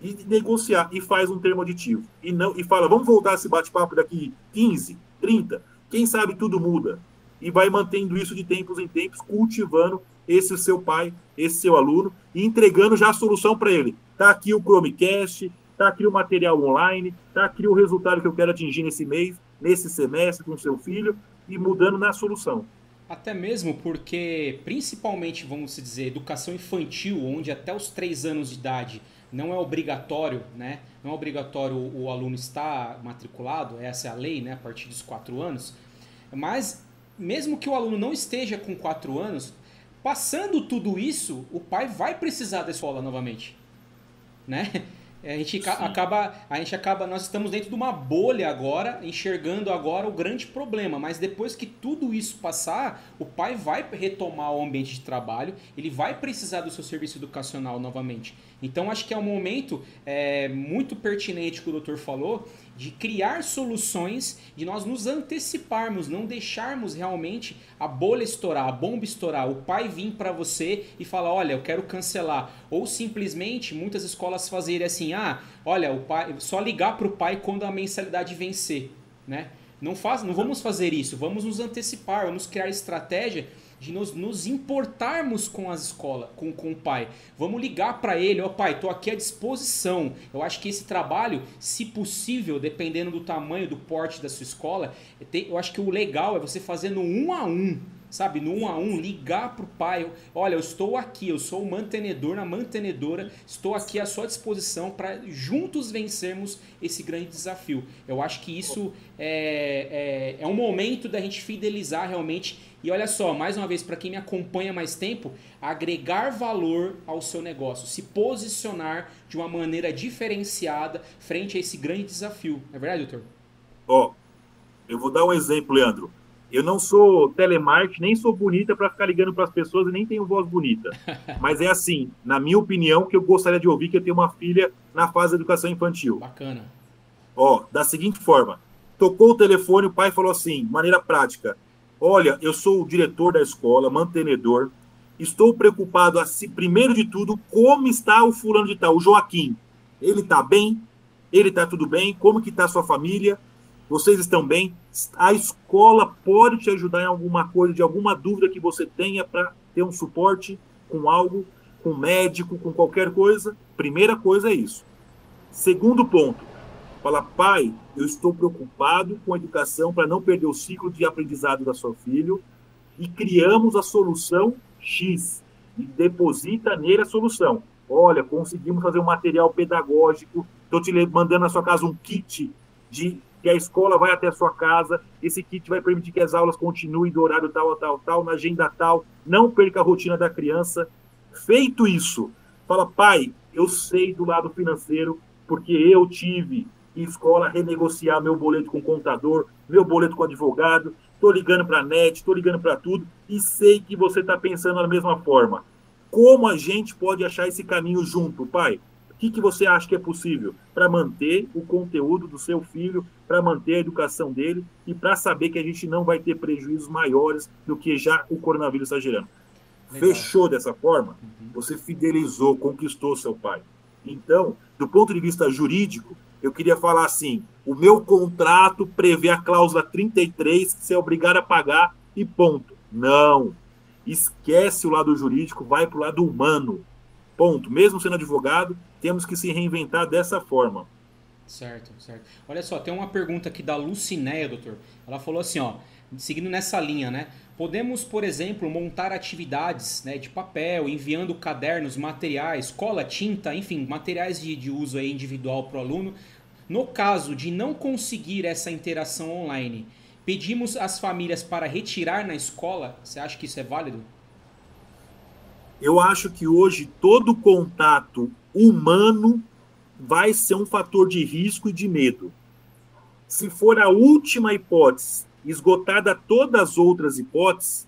Speaker 2: E negociar e faz um termo aditivo. E não e fala, vamos voltar esse bate-papo daqui 15, 30. Quem sabe tudo muda. E vai mantendo isso de tempos em tempos, cultivando esse seu pai, esse seu aluno, e entregando já a solução para ele. Está aqui o Chromecast, está aqui o material online, está aqui o resultado que eu quero atingir nesse mês, nesse semestre com o seu filho, e mudando na solução.
Speaker 1: Até mesmo porque, principalmente, vamos dizer, educação infantil, onde até os três anos de idade não é obrigatório, né? Não é obrigatório o aluno estar matriculado, essa é a lei, né? A partir dos quatro anos. Mas, mesmo que o aluno não esteja com quatro anos, passando tudo isso, o pai vai precisar da escola novamente, né? A gente Sim. acaba, a gente acaba, nós estamos dentro de uma bolha agora, enxergando agora o grande problema, mas depois que tudo isso passar, o pai vai retomar o ambiente de trabalho, ele vai precisar do seu serviço educacional novamente. Então acho que é um momento é, muito pertinente que o doutor falou de criar soluções, de nós nos anteciparmos, não deixarmos realmente a bolha estourar, a bomba estourar, o pai vir para você e falar, olha, eu quero cancelar, ou simplesmente muitas escolas fazerem assim, ah, olha, o pai, só ligar para o pai quando a mensalidade vencer, né? Não faz, não vamos fazer isso, vamos nos antecipar, vamos criar estratégia de nos, nos importarmos com as escolas, com, com o pai. Vamos ligar para ele, ó oh, pai, tô aqui à disposição. Eu acho que esse trabalho, se possível, dependendo do tamanho, do porte da sua escola, eu acho que o legal é você fazer no um a um sabe, no um a um, ligar pro pai, olha, eu estou aqui, eu sou o mantenedor na mantenedora, estou aqui à sua disposição para juntos vencermos esse grande desafio. Eu acho que isso é, é, é um momento da gente fidelizar realmente e olha só, mais uma vez, para quem me acompanha mais tempo, agregar valor ao seu negócio, se posicionar de uma maneira diferenciada frente a esse grande desafio. É verdade, doutor?
Speaker 2: Ó, oh, eu vou dar um exemplo, Leandro. Eu não sou telemarketing, nem sou bonita para ficar ligando para as pessoas e nem tenho voz bonita. [LAUGHS] Mas é assim, na minha opinião, que eu gostaria de ouvir que eu tenho uma filha na fase de educação infantil.
Speaker 1: Bacana.
Speaker 2: Ó, da seguinte forma: tocou o telefone, o pai falou assim, maneira prática: Olha, eu sou o diretor da escola, mantenedor. Estou preocupado, assim, primeiro de tudo, como está o fulano de tal, o Joaquim. Ele está bem? Ele está tudo bem? Como que está a sua família? Vocês estão bem? A escola pode te ajudar em alguma coisa, de alguma dúvida que você tenha para ter um suporte com algo, com médico, com qualquer coisa? Primeira coisa é isso. Segundo ponto, fala, pai, eu estou preocupado com a educação para não perder o ciclo de aprendizado da sua filho e criamos a solução X e deposita nele a solução. Olha, conseguimos fazer um material pedagógico, estou te mandando na sua casa um kit de que a escola vai até a sua casa, esse kit vai permitir que as aulas continuem do horário tal, tal, tal, na agenda tal, não perca a rotina da criança. Feito isso, fala, pai, eu sei do lado financeiro, porque eu tive escola renegociar meu boleto com o contador, meu boleto com o advogado, estou ligando para a net, estou ligando para tudo, e sei que você está pensando da mesma forma. Como a gente pode achar esse caminho junto, pai? O que, que você acha que é possível para manter o conteúdo do seu filho, para manter a educação dele e para saber que a gente não vai ter prejuízos maiores do que já o coronavírus está gerando? Legal. Fechou dessa forma? Uhum. Você fidelizou, conquistou seu pai. Então, do ponto de vista jurídico, eu queria falar assim: o meu contrato prevê a cláusula 33 que você é obrigado a pagar e ponto. Não. esquece o lado jurídico, vai para o lado humano. Ponto. Mesmo sendo advogado, temos que se reinventar dessa forma.
Speaker 1: Certo, certo. Olha só, tem uma pergunta aqui da Lucinéia, doutor. Ela falou assim, ó, seguindo nessa linha, né? Podemos, por exemplo, montar atividades né, de papel, enviando cadernos, materiais, cola, tinta, enfim, materiais de, de uso individual para o aluno. No caso de não conseguir essa interação online, pedimos às famílias para retirar na escola. Você acha que isso é válido?
Speaker 2: Eu acho que hoje todo contato humano vai ser um fator de risco e de medo. Se for a última hipótese esgotada todas as outras hipóteses,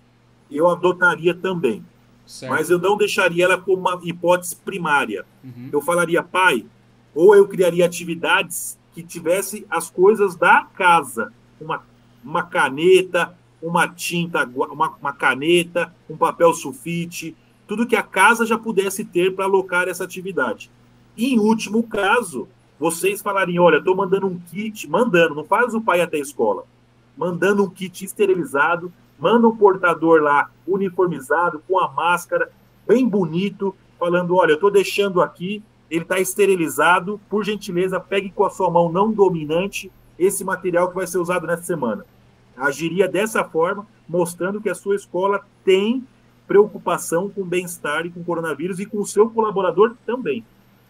Speaker 2: eu adotaria também. Certo. Mas eu não deixaria ela como uma hipótese primária. Uhum. Eu falaria, pai, ou eu criaria atividades que tivesse as coisas da casa, uma, uma caneta, uma tinta, uma, uma caneta, um papel sulfite, tudo que a casa já pudesse ter para alocar essa atividade. E, em último caso, vocês falariam, olha, estou mandando um kit, mandando, não faz o pai até a escola mandando um kit esterilizado, manda um portador lá uniformizado, com a máscara, bem bonito, falando: olha, eu estou deixando aqui, ele está esterilizado, por gentileza, pegue com a sua mão não dominante esse material que vai ser usado nessa semana. Agiria dessa forma, mostrando que a sua escola tem preocupação com o bem-estar e com o coronavírus e com o seu colaborador também.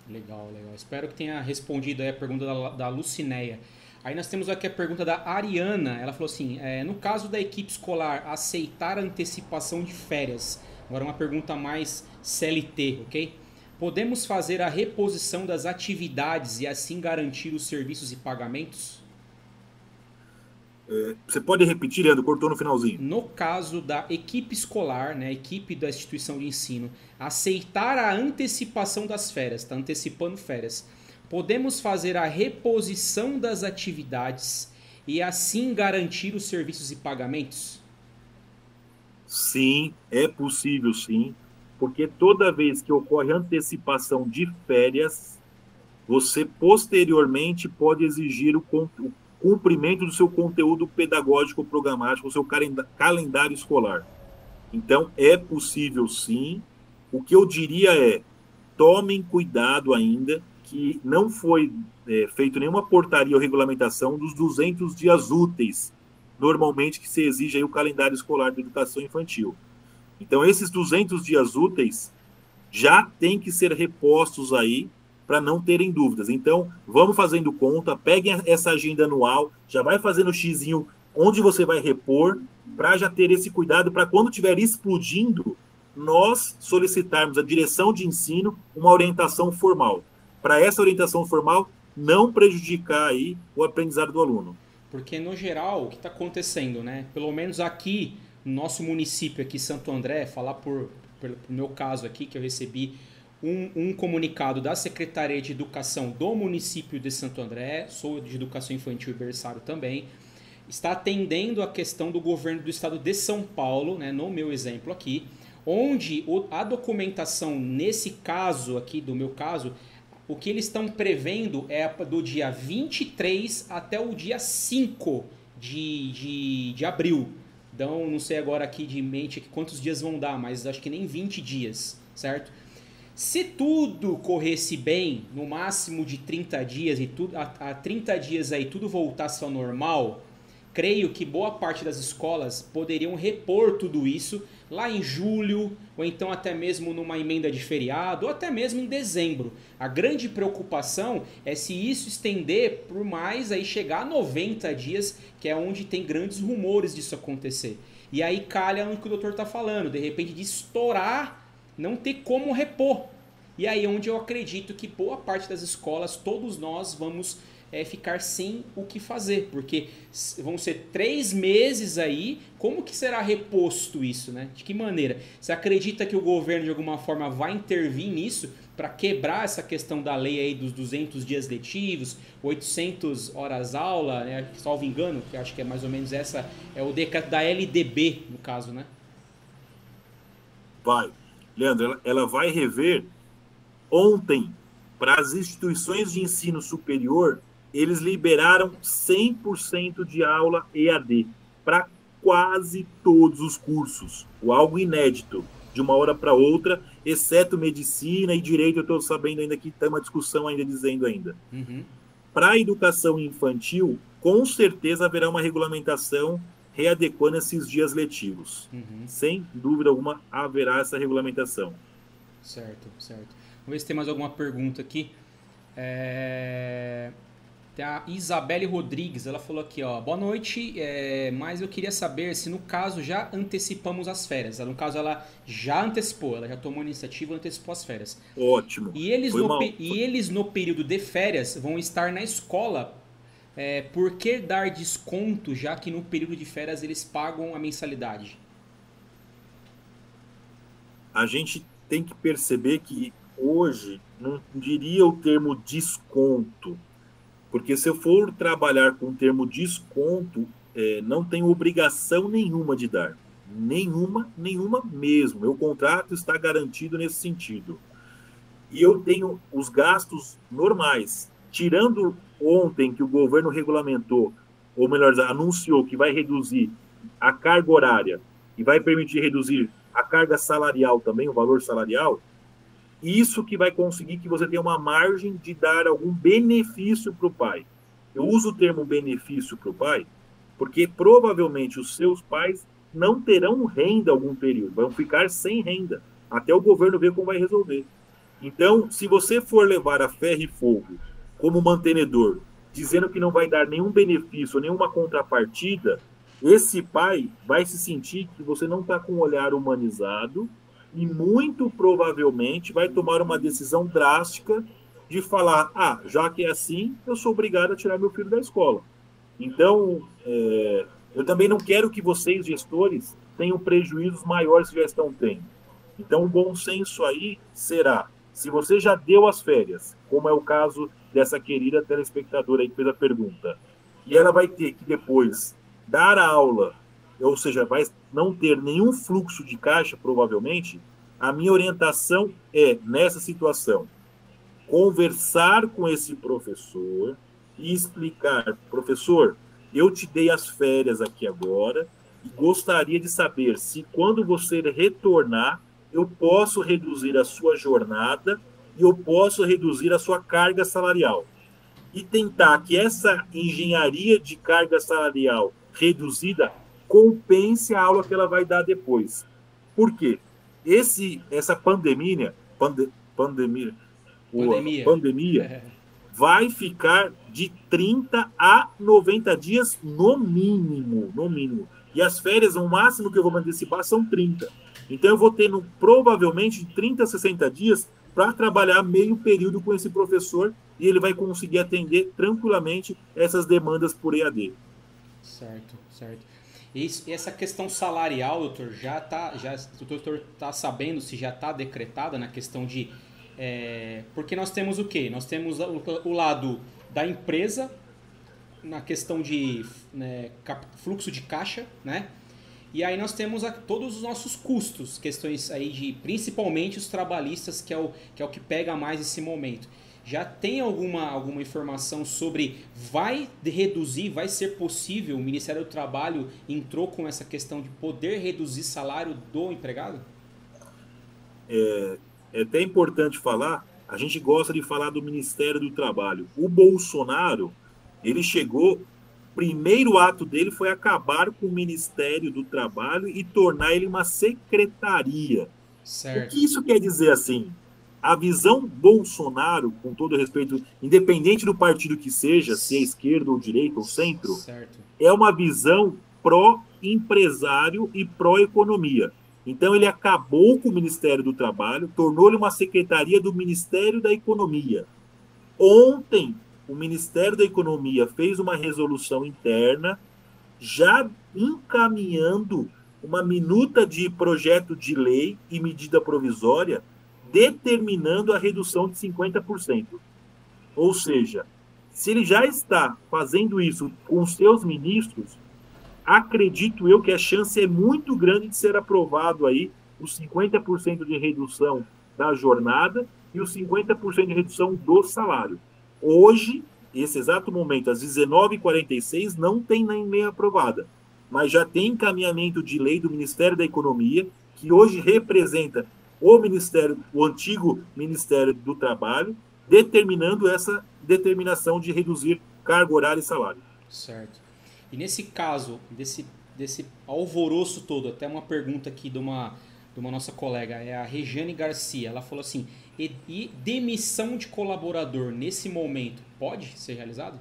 Speaker 1: Legal, legal. Espero que tenha respondido a pergunta da, da Lucinéia. Aí nós temos aqui a pergunta da Ariana. Ela falou assim: é, no caso da equipe escolar aceitar a antecipação de férias, agora uma pergunta mais CLT, ok? Podemos fazer a reposição das atividades e assim garantir os serviços e pagamentos?
Speaker 2: É, você pode repetir, Leandro? Cortou no finalzinho.
Speaker 1: No caso da equipe escolar, né, equipe da instituição de ensino, aceitar a antecipação das férias, está antecipando férias podemos fazer a reposição das atividades e assim garantir os serviços e pagamentos?
Speaker 2: Sim, é possível sim, porque toda vez que ocorre antecipação de férias, você posteriormente pode exigir o cumprimento do seu conteúdo pedagógico programático, o seu calendário escolar. Então, é possível sim. O que eu diria é: tomem cuidado ainda que não foi é, feito nenhuma portaria ou regulamentação dos 200 dias úteis, normalmente que se exige aí o calendário escolar de educação infantil. Então, esses 200 dias úteis já tem que ser repostos aí para não terem dúvidas. Então, vamos fazendo conta, peguem essa agenda anual, já vai fazendo o xizinho onde você vai repor, para já ter esse cuidado para quando estiver explodindo, nós solicitarmos a direção de ensino uma orientação formal para essa orientação formal não prejudicar aí o aprendizado do aluno.
Speaker 1: Porque no geral, o que está acontecendo, né? Pelo menos aqui no nosso município aqui, Santo André, falar por pelo meu caso aqui que eu recebi um, um, comunicado da Secretaria de Educação do município de Santo André, sou de Educação Infantil e Berçário também, está atendendo a questão do governo do estado de São Paulo, né, no meu exemplo aqui, onde a documentação nesse caso aqui, do meu caso, o que eles estão prevendo é do dia 23 até o dia 5 de, de, de abril. Então, não sei agora aqui de mente quantos dias vão dar, mas acho que nem 20 dias, certo? Se tudo corresse bem, no máximo de 30 dias e tudo a, a 30 dias aí tudo voltasse ao normal, creio que boa parte das escolas poderiam repor tudo isso lá em julho, ou então até mesmo numa emenda de feriado, ou até mesmo em dezembro. A grande preocupação é se isso estender por mais aí chegar a 90 dias, que é onde tem grandes rumores disso acontecer. E aí calha no que o doutor está falando, de repente de estourar, não ter como repor. E aí é onde eu acredito que boa parte das escolas, todos nós vamos é, ficar sem o que fazer, porque vão ser três meses aí. Como que será reposto isso, né? De que maneira? Você acredita que o governo de alguma forma vai intervir nisso para quebrar essa questão da lei aí dos 200 dias letivos, 800 horas aula, né? salvo engano, que acho que é mais ou menos essa é o decreto da LDB no caso, né?
Speaker 2: Vai, Leandro, ela, ela vai rever ontem para as instituições de ensino superior eles liberaram 100% de aula EAD para quase todos os cursos, o algo inédito, de uma hora para outra, exceto medicina e direito, eu estou sabendo ainda que tem uma discussão ainda dizendo ainda. Uhum. Para a educação infantil, com certeza haverá uma regulamentação readequando esses dias letivos. Uhum. Sem dúvida alguma, haverá essa regulamentação.
Speaker 1: Certo, certo. Vamos ver se tem mais alguma pergunta aqui. É... Tem a Isabelle Rodrigues, ela falou aqui, ó, boa noite, é, mas eu queria saber se no caso já antecipamos as férias. No caso, ela já antecipou, ela já tomou a iniciativa e antecipou as férias.
Speaker 2: Ótimo.
Speaker 1: E eles, no, e eles no período de férias vão estar na escola. É, por que dar desconto, já que no período de férias eles pagam a mensalidade?
Speaker 2: A gente tem que perceber que hoje não diria o termo desconto porque se eu for trabalhar com o termo desconto, é, não tenho obrigação nenhuma de dar. Nenhuma, nenhuma mesmo. Meu contrato está garantido nesse sentido. E eu tenho os gastos normais. Tirando ontem que o governo regulamentou, ou melhor, anunciou que vai reduzir a carga horária e vai permitir reduzir a carga salarial também, o valor salarial, isso que vai conseguir que você tenha uma margem de dar algum benefício para o pai. Eu uso o termo benefício para o pai porque provavelmente os seus pais não terão renda algum período, vão ficar sem renda, até o governo ver como vai resolver. Então, se você for levar a ferro e fogo como mantenedor, dizendo que não vai dar nenhum benefício, nenhuma contrapartida, esse pai vai se sentir que você não está com um olhar humanizado e muito provavelmente vai tomar uma decisão drástica de falar: ah, já que é assim, eu sou obrigado a tirar meu filho da escola. Então, é, eu também não quero que vocês, gestores, tenham prejuízos maiores que já estão tendo. Então, o bom senso aí será: se você já deu as férias, como é o caso dessa querida telespectadora aí que fez a pergunta, e ela vai ter que depois dar a aula ou seja, vai não ter nenhum fluxo de caixa, provavelmente, a minha orientação é, nessa situação, conversar com esse professor e explicar, professor, eu te dei as férias aqui agora e gostaria de saber se quando você retornar, eu posso reduzir a sua jornada e eu posso reduzir a sua carga salarial. E tentar que essa engenharia de carga salarial reduzida compense a aula que ela vai dar depois. Por quê? Esse, essa pandemia, pande, pandemia, pandemia, pandemia é. vai ficar de 30 a 90 dias no mínimo, no mínimo. E as férias, o máximo que eu vou me antecipar são 30. Então eu vou tendo provavelmente 30 a 60 dias para trabalhar meio período com esse professor e ele vai conseguir atender tranquilamente essas demandas por EAD.
Speaker 1: Certo, certo. E essa questão salarial, doutor, já tá, já, o doutor está sabendo se já está decretada na questão de. É, porque nós temos o quê? Nós temos o, o lado da empresa na questão de né, fluxo de caixa, né? E aí nós temos todos os nossos custos, questões aí de principalmente os trabalhistas, que é o que, é o que pega mais esse momento já tem alguma, alguma informação sobre vai reduzir, vai ser possível? O Ministério do Trabalho entrou com essa questão de poder reduzir salário do empregado?
Speaker 2: É, é até importante falar, a gente gosta de falar do Ministério do Trabalho. O Bolsonaro, ele chegou, primeiro ato dele foi acabar com o Ministério do Trabalho e tornar ele uma secretaria. Certo. O que isso quer dizer assim? a visão Bolsonaro, com todo respeito, independente do partido que seja, se é esquerda ou direita ou centro, certo. é uma visão pró-empresário e pró-economia. Então ele acabou com o Ministério do Trabalho, tornou-lhe uma secretaria do Ministério da Economia. Ontem, o Ministério da Economia fez uma resolução interna, já encaminhando uma minuta de projeto de lei e medida provisória determinando a redução de 50%. Ou seja, se ele já está fazendo isso com seus ministros, acredito eu que a chance é muito grande de ser aprovado aí os 50% de redução da jornada e os 50% de redução do salário. Hoje, esse exato momento, às 19h46, não tem nem lei aprovada. mas já tem encaminhamento de lei do Ministério da Economia, que hoje representa o Ministério, o antigo Ministério do Trabalho, determinando essa determinação de reduzir carga horária e salário.
Speaker 1: Certo. E nesse caso, desse, desse alvoroço todo, até uma pergunta aqui de uma, de uma nossa colega, é a Regiane Garcia. Ela falou assim: e, e demissão de colaborador nesse momento pode ser realizado?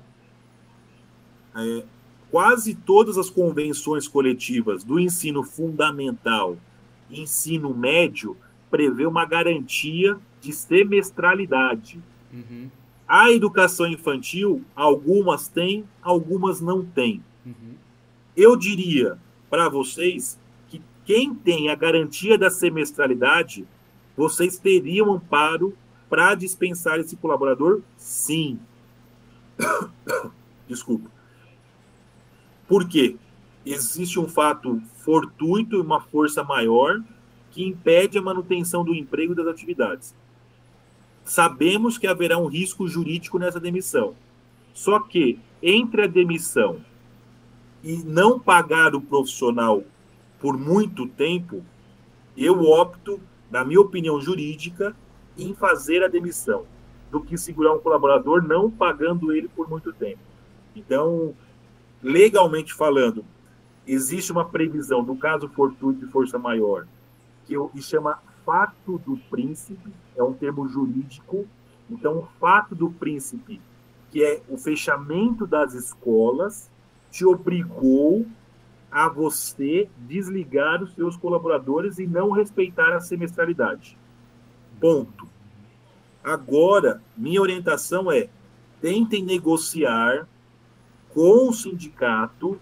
Speaker 2: É, quase todas as convenções coletivas do ensino fundamental e ensino médio prevê uma garantia de semestralidade. Uhum. A educação infantil, algumas têm, algumas não têm. Uhum. Eu diria para vocês que quem tem a garantia da semestralidade, vocês teriam amparo para dispensar esse colaborador? Sim. [COUGHS] Desculpa. Por quê? Existe um fato fortuito e uma força maior que impede a manutenção do emprego e das atividades. Sabemos que haverá um risco jurídico nessa demissão. Só que entre a demissão e não pagar o profissional por muito tempo, eu opto, na minha opinião jurídica, em fazer a demissão, do que segurar um colaborador não pagando ele por muito tempo. Então, legalmente falando, existe uma previsão, no caso fortuito de força maior, que eu, chama fato do príncipe, é um termo jurídico. Então, o fato do príncipe, que é o fechamento das escolas, te obrigou a você desligar os seus colaboradores e não respeitar a semestralidade. Ponto. Agora, minha orientação é: tentem negociar com o sindicato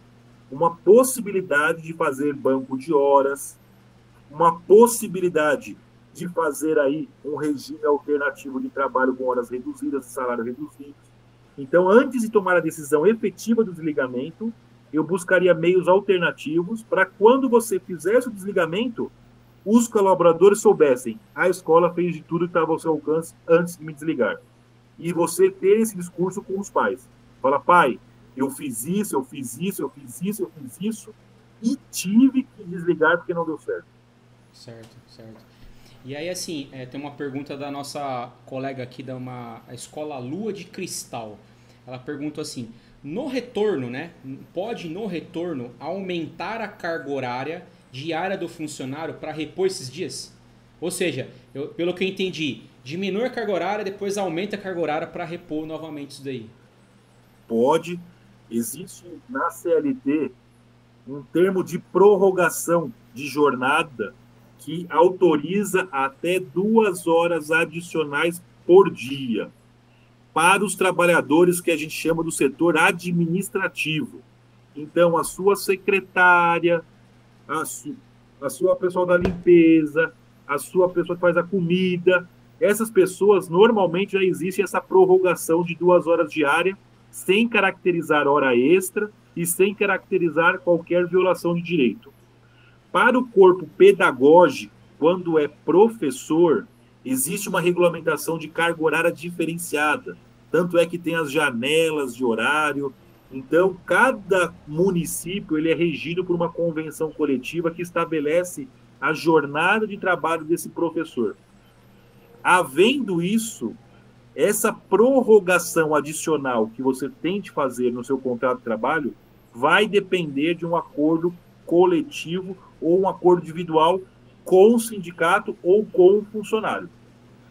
Speaker 2: uma possibilidade de fazer banco de horas, uma possibilidade de fazer aí um regime alternativo de trabalho com horas reduzidas, salário reduzido. Então, antes de tomar a decisão efetiva do desligamento, eu buscaria meios alternativos para quando você fizesse o desligamento, os colaboradores soubessem a escola fez de tudo que estava ao seu alcance antes de me desligar. E você ter esse discurso com os pais. Fala, pai, eu fiz isso, eu fiz isso, eu fiz isso, eu fiz isso, e tive que desligar porque não deu certo.
Speaker 1: Certo, certo. E aí, assim, é, tem uma pergunta da nossa colega aqui da uma, escola Lua de Cristal. Ela perguntou assim: no retorno, né? Pode no retorno aumentar a carga horária diária do funcionário para repor esses dias? Ou seja, eu, pelo que eu entendi, diminui a carga horária, depois aumenta a carga horária para repor novamente isso daí.
Speaker 2: Pode, existe na CLT um termo de prorrogação de jornada que autoriza até duas horas adicionais por dia para os trabalhadores que a gente chama do setor administrativo. Então, a sua secretária, a, su, a sua pessoal da limpeza, a sua pessoa que faz a comida, essas pessoas normalmente já existe essa prorrogação de duas horas diária sem caracterizar hora extra e sem caracterizar qualquer violação de direito. Para o corpo pedagógico, quando é professor, existe uma regulamentação de carga horária diferenciada. Tanto é que tem as janelas de horário. Então, cada município ele é regido por uma convenção coletiva que estabelece a jornada de trabalho desse professor. Havendo isso, essa prorrogação adicional que você tem de fazer no seu contrato de trabalho vai depender de um acordo coletivo ou um acordo individual com o sindicato ou com o funcionário.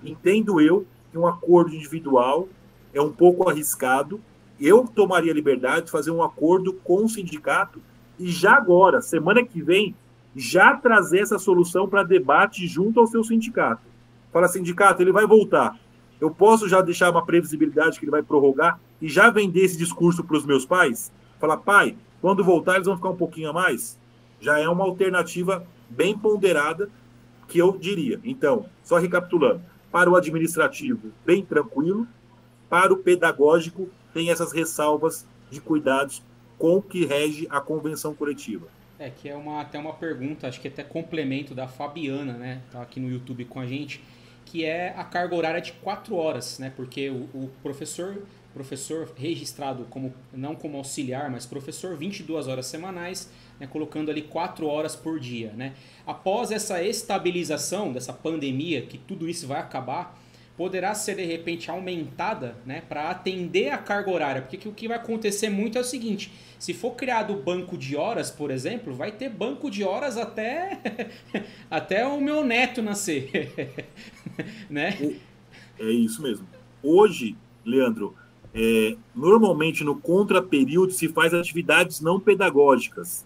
Speaker 2: Entendo eu que um acordo individual é um pouco arriscado. Eu tomaria liberdade de fazer um acordo com o sindicato e já agora, semana que vem, já trazer essa solução para debate junto ao seu sindicato. Fala, sindicato, ele vai voltar eu posso já deixar uma previsibilidade que ele vai prorrogar e já vender esse discurso para os meus pais? Falar, pai, quando voltar eles vão ficar um pouquinho a mais? Já é uma alternativa bem ponderada que eu diria. Então, só recapitulando, para o administrativo, bem tranquilo, para o pedagógico, tem essas ressalvas de cuidados com o que rege a convenção coletiva.
Speaker 1: É, que é uma, até uma pergunta, acho que até complemento da Fabiana, né? Tá aqui no YouTube com a gente que é a carga horária de 4 horas, né? Porque o, o, professor, professor registrado como não como auxiliar, mas professor 22 horas semanais, né, colocando ali 4 horas por dia. Né? Após essa estabilização dessa pandemia, que tudo isso vai acabar, poderá ser de repente aumentada né, para atender a carga horária. Porque o que vai acontecer muito é o seguinte: se for criado banco de horas, por exemplo, vai ter banco de horas até, [LAUGHS] até o meu neto nascer. [LAUGHS] né?
Speaker 2: É isso mesmo. Hoje, Leandro, é, normalmente no contraperíodo se faz atividades não pedagógicas.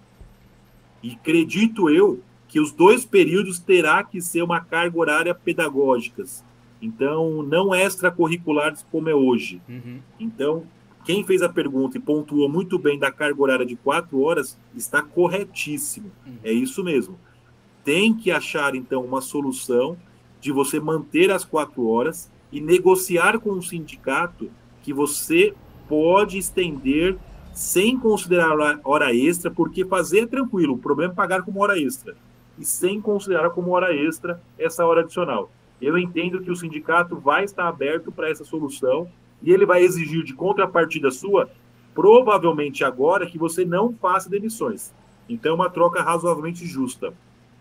Speaker 2: E acredito eu que os dois períodos terá que ser uma carga horária pedagógicas então, não extracurriculares como é hoje. Uhum. Então, quem fez a pergunta e pontuou muito bem da carga horária de quatro horas está corretíssimo. Uhum. É isso mesmo. Tem que achar, então, uma solução de você manter as quatro horas e negociar com o sindicato que você pode estender sem considerar hora extra, porque fazer é tranquilo, o problema é pagar como hora extra. E sem considerar como hora extra essa hora adicional. Eu entendo que o sindicato vai estar aberto para essa solução e ele vai exigir de contrapartida sua, provavelmente agora, que você não faça demissões. Então, é uma troca razoavelmente justa.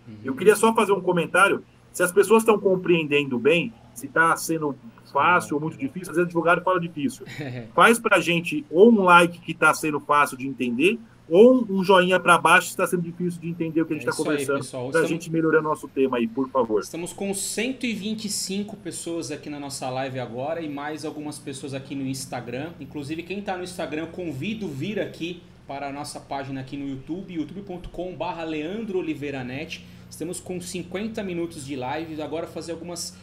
Speaker 2: Uhum. Eu queria só fazer um comentário. Se as pessoas estão compreendendo bem, se está sendo fácil ou muito difícil, às vezes o advogado fala difícil. [LAUGHS] Faz para a gente ou um like que está sendo fácil de entender, ou um joinha para baixo está sendo difícil de entender o que a gente está é conversando, para a gente melhorar nosso tema aí, por favor.
Speaker 1: Estamos com 125 pessoas aqui na nossa live agora e mais algumas pessoas aqui no Instagram. Inclusive, quem está no Instagram, convido vir aqui para a nossa página aqui no YouTube, youtube.com.br Leandro Oliveira Net. Estamos com 50 minutos de live, agora fazer algumas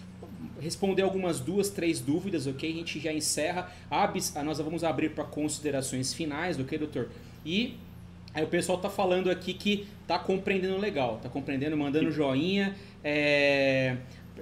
Speaker 1: responder algumas duas, três dúvidas, ok? A gente já encerra. Abis, nós vamos abrir para considerações finais, ok, doutor? E Aí o pessoal tá falando aqui que tá compreendendo legal, tá compreendendo, mandando joinha. É,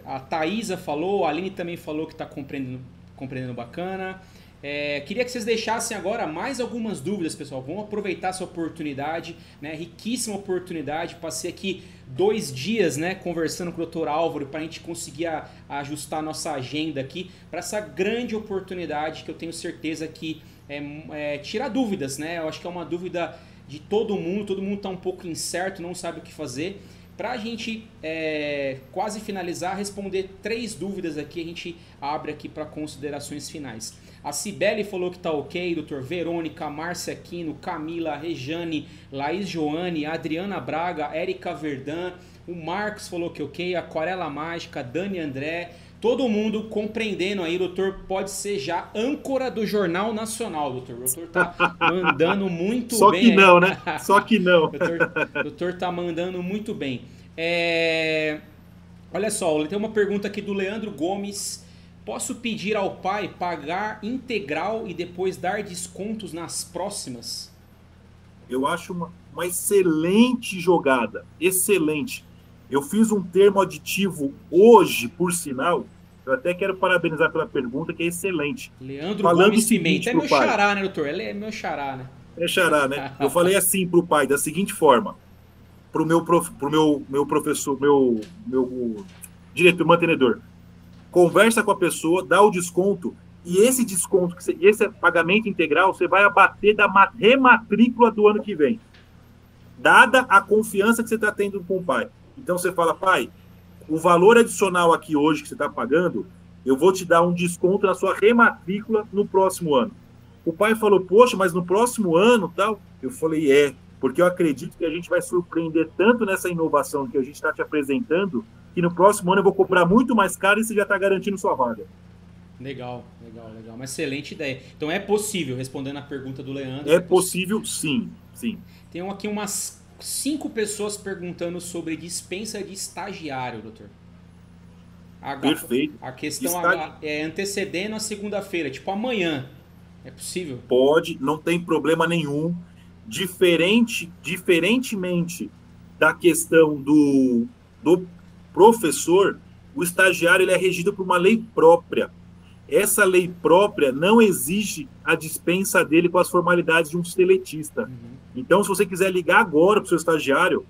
Speaker 1: a Thaisa falou, a Aline também falou que tá compreendendo, compreendendo bacana. É, queria que vocês deixassem agora mais algumas dúvidas, pessoal. Vamos aproveitar essa oportunidade, né? Riquíssima oportunidade. Passei aqui dois dias, né, conversando com o Dr. Álvaro para a gente conseguir a, a ajustar a nossa agenda aqui para essa grande oportunidade que eu tenho certeza que é, é, tira dúvidas, né? Eu acho que é uma dúvida de todo mundo, todo mundo está um pouco incerto, não sabe o que fazer. Para a gente é, quase finalizar, responder três dúvidas aqui, a gente abre aqui para considerações finais. A Cibele falou que tá ok, doutor Verônica, Márcia Aquino, Camila, Rejane, Laís Joane, Adriana Braga, Érica Verdã, o Marcos falou que ok, Aquarela Mágica, Dani André, todo mundo compreendendo aí, doutor pode ser já âncora do Jornal Nacional, doutor. O doutor tá mandando muito
Speaker 2: Só
Speaker 1: bem.
Speaker 2: Só que não, né? [LAUGHS] Só que não.
Speaker 1: doutor, doutor tá mandando muito bem. É... Olha só, tem uma pergunta aqui do Leandro Gomes. Posso pedir ao pai pagar integral e depois dar descontos nas próximas?
Speaker 2: Eu acho uma, uma excelente jogada. Excelente. Eu fiz um termo aditivo hoje, por sinal, eu até quero parabenizar pela pergunta, que é excelente.
Speaker 1: Leandro Falando Gomes Pimenta. É meu pai. xará, né, doutor? Ele é meu xará, né?
Speaker 2: É xará, né? Eu falei assim para o pai, da seguinte forma. Para o meu, prof, pro meu, meu professor, meu, meu diretor, mantenedor. Conversa com a pessoa, dá o desconto, e esse desconto, esse pagamento integral, você vai abater da rematrícula do ano que vem. Dada a confiança que você está tendo com o pai. Então você fala, pai, o valor adicional aqui hoje que você está pagando, eu vou te dar um desconto na sua rematrícula no próximo ano. O pai falou, poxa, mas no próximo ano tal? Eu falei, é, porque eu acredito que a gente vai surpreender tanto nessa inovação que a gente está te apresentando, que no próximo ano eu vou cobrar muito mais caro e você já está garantindo sua vaga.
Speaker 1: Legal, legal, legal. Uma excelente ideia. Então é possível, respondendo a pergunta do Leandro.
Speaker 2: É, é possível, possível, sim, sim.
Speaker 1: Tem aqui umas cinco pessoas perguntando sobre dispensa de estagiário, doutor.
Speaker 2: A, Perfeito.
Speaker 1: A questão Está... é antecedendo a segunda-feira, tipo amanhã. É possível?
Speaker 2: Pode, não tem problema nenhum. Diferente, diferentemente da questão do, do professor, o estagiário ele é regido por uma lei própria. Essa lei própria não exige a dispensa dele com as formalidades de um seletista. Uhum. Então, se você quiser ligar agora para o seu estagiário,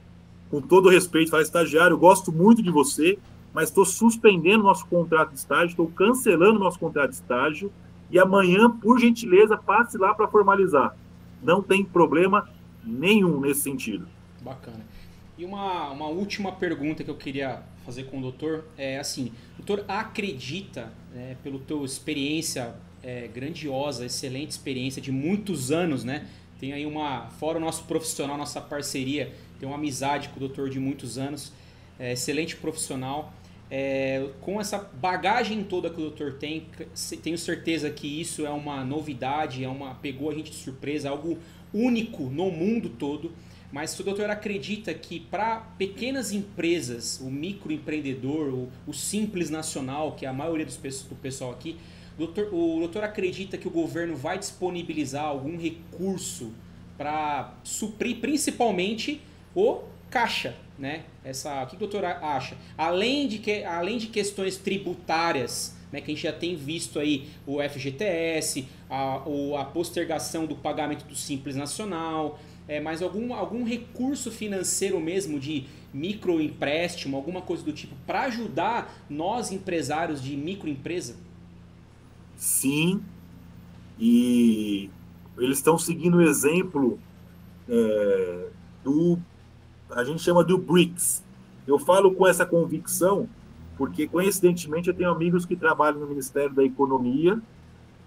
Speaker 2: com todo respeito, falar, estagiário, gosto muito de você, mas estou suspendendo nosso contrato de estágio, estou cancelando nosso contrato de estágio, e amanhã, por gentileza, passe lá para formalizar. Não tem problema nenhum nesse sentido.
Speaker 1: Bacana. E uma, uma última pergunta que eu queria fazer com o doutor é assim, o doutor acredita, né, pela tua experiência é, grandiosa, excelente experiência de muitos anos, né? Tem aí uma, fora o nosso profissional, nossa parceria, tem uma amizade com o doutor de muitos anos, é, excelente profissional. É, com essa bagagem toda que o doutor tem, tenho certeza que isso é uma novidade, é uma pegou a gente de surpresa, algo único no mundo todo. Mas o doutor acredita que para pequenas empresas, o microempreendedor, o, o simples nacional, que é a maioria dos, do pessoal aqui, doutor, o doutor acredita que o governo vai disponibilizar algum recurso para suprir principalmente o caixa, né? Essa, o que o doutor acha? Além de, que, além de questões tributárias, né, que a gente já tem visto aí o FGTS, a, a postergação do pagamento do Simples Nacional, é, mas algum, algum recurso financeiro mesmo de microempréstimo, alguma coisa do tipo, para ajudar nós empresários de microempresa?
Speaker 2: Sim, e eles estão seguindo o exemplo é, do, a gente chama do BRICS. Eu falo com essa convicção porque, coincidentemente, eu tenho amigos que trabalham no Ministério da Economia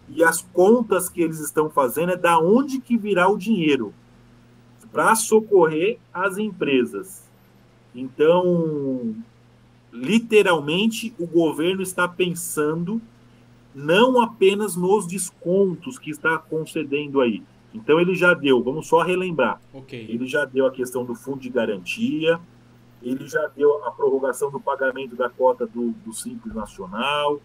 Speaker 2: e as contas que eles estão fazendo é da onde que virá o dinheiro para socorrer as empresas. Então, literalmente, o governo está pensando não apenas nos descontos que está concedendo aí. Então, ele já deu, vamos só relembrar.
Speaker 1: Okay.
Speaker 2: Ele já deu a questão do fundo de garantia, ele já deu a prorrogação do pagamento da cota do, do Simples Nacional,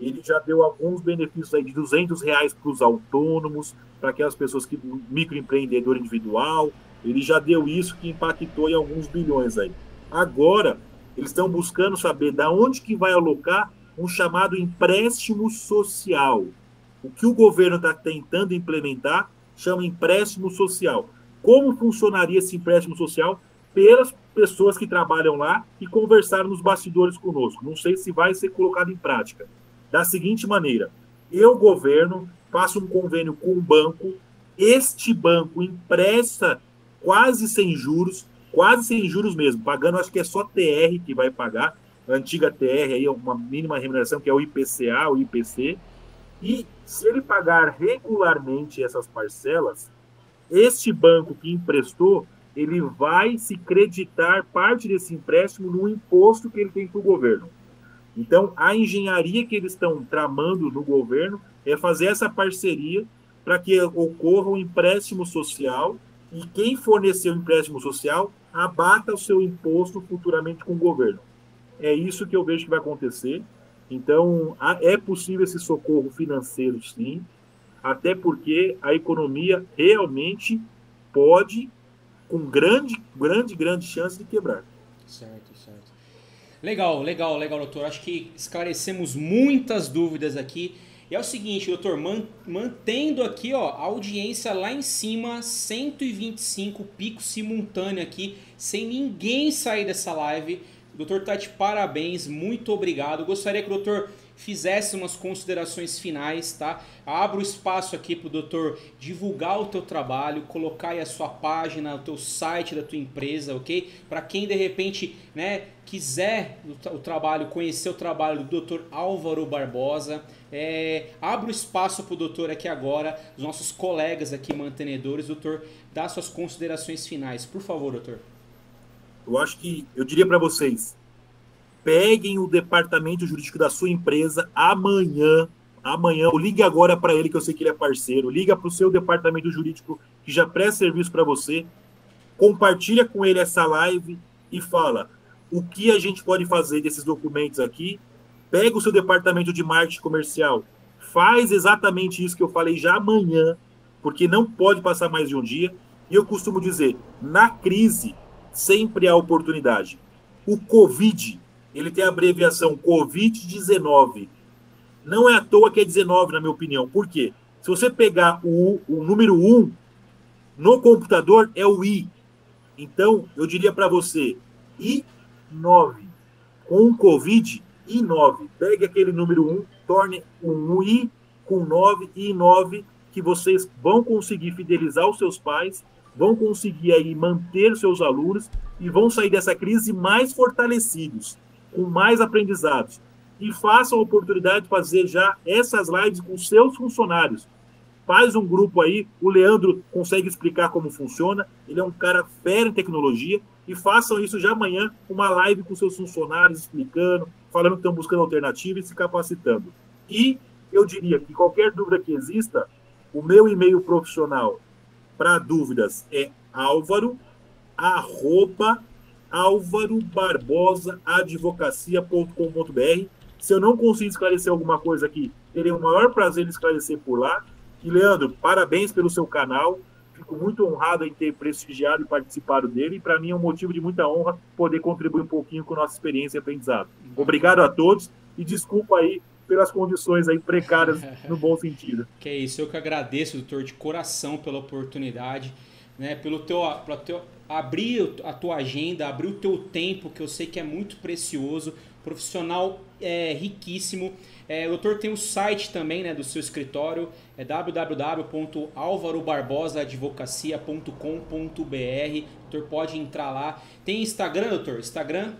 Speaker 2: ele já deu alguns benefícios aí de 200 reais para os autônomos, para aquelas pessoas que microempreendedor individual, ele já deu isso que impactou em alguns bilhões aí. Agora, eles estão buscando saber da onde que vai alocar um chamado empréstimo social. O que o governo está tentando implementar chama empréstimo social. Como funcionaria esse empréstimo social? Pelas pessoas que trabalham lá e conversaram nos bastidores conosco. Não sei se vai ser colocado em prática. Da seguinte maneira: eu, governo, faço um convênio com um banco, este banco empresta quase sem juros, quase sem juros mesmo, pagando, acho que é só TR que vai pagar, a antiga TR, aí, uma mínima remuneração, que é o IPCA, o IPC, e se ele pagar regularmente essas parcelas, este banco que emprestou, ele vai se creditar parte desse empréstimo no imposto que ele tem para o governo. Então, a engenharia que eles estão tramando no governo é fazer essa parceria para que ocorra um empréstimo social e quem forneceu empréstimo social abata o seu imposto futuramente com o governo. É isso que eu vejo que vai acontecer. Então, é possível esse socorro financeiro, sim, até porque a economia realmente pode, com grande, grande, grande chance de quebrar.
Speaker 1: Certo, certo. Legal, legal, legal, doutor. Acho que esclarecemos muitas dúvidas aqui. E é o seguinte, doutor, mantendo aqui ó, a audiência lá em cima, 125 pico simultâneo aqui, sem ninguém sair dessa live. Doutor tá de parabéns, muito obrigado. Gostaria que o doutor fizesse umas considerações finais, tá? Abro espaço aqui para o doutor divulgar o teu trabalho, colocar aí a sua página, o teu site da tua empresa, ok? Para quem de repente, né, quiser o, o, trabalho, conhecer o trabalho do doutor Álvaro Barbosa, é, abro espaço para o doutor aqui agora, os nossos colegas aqui mantenedores, doutor, dá suas considerações finais, por favor, doutor.
Speaker 2: Eu acho que eu diria para vocês, peguem o departamento jurídico da sua empresa amanhã. Amanhã, ou ligue agora para ele, que eu sei que ele é parceiro. Liga para o seu departamento jurídico que já presta serviço para você. Compartilha com ele essa live e fala o que a gente pode fazer desses documentos aqui. Pega o seu departamento de marketing comercial, faz exatamente isso que eu falei já amanhã, porque não pode passar mais de um dia. E eu costumo dizer, na crise sempre há oportunidade. O Covid ele tem a abreviação Covid-19. Não é à toa que é 19, na minha opinião. Por quê? Se você pegar o, o número 1 no computador, é o I. Então, eu diria para você, I9. Com Covid, I9. Pegue aquele número 1, torne um I com 9, I9, que vocês vão conseguir fidelizar os seus pais vão conseguir aí manter seus alunos e vão sair dessa crise mais fortalecidos, com mais aprendizados. E façam a oportunidade de fazer já essas lives com seus funcionários. Faz um grupo aí, o Leandro consegue explicar como funciona, ele é um cara fera em tecnologia, e façam isso já amanhã, uma live com seus funcionários, explicando, falando que estão buscando alternativas e se capacitando. E eu diria que qualquer dúvida que exista, o meu e-mail profissional para dúvidas é álvaro, arroba, álvarobarbosaadvocacia.com.br. Se eu não conseguir esclarecer alguma coisa aqui, terei o maior prazer em esclarecer por lá. E, Leandro, parabéns pelo seu canal. Fico muito honrado em ter prestigiado e participado dele. E, para mim, é um motivo de muita honra poder contribuir um pouquinho com a nossa experiência e aprendizado. Obrigado a todos e desculpa aí pelas condições aí precárias [LAUGHS] no bom sentido.
Speaker 1: Que é isso, eu que agradeço, doutor, de coração pela oportunidade, né, pelo teu, pelo teu abrir a tua agenda, abrir o teu tempo, que eu sei que é muito precioso, profissional é, riquíssimo. É, o doutor tem o site também né, do seu escritório, é www.alvarobarbosaadvocacia.com.br. Doutor pode entrar lá. Tem Instagram, doutor? Instagram?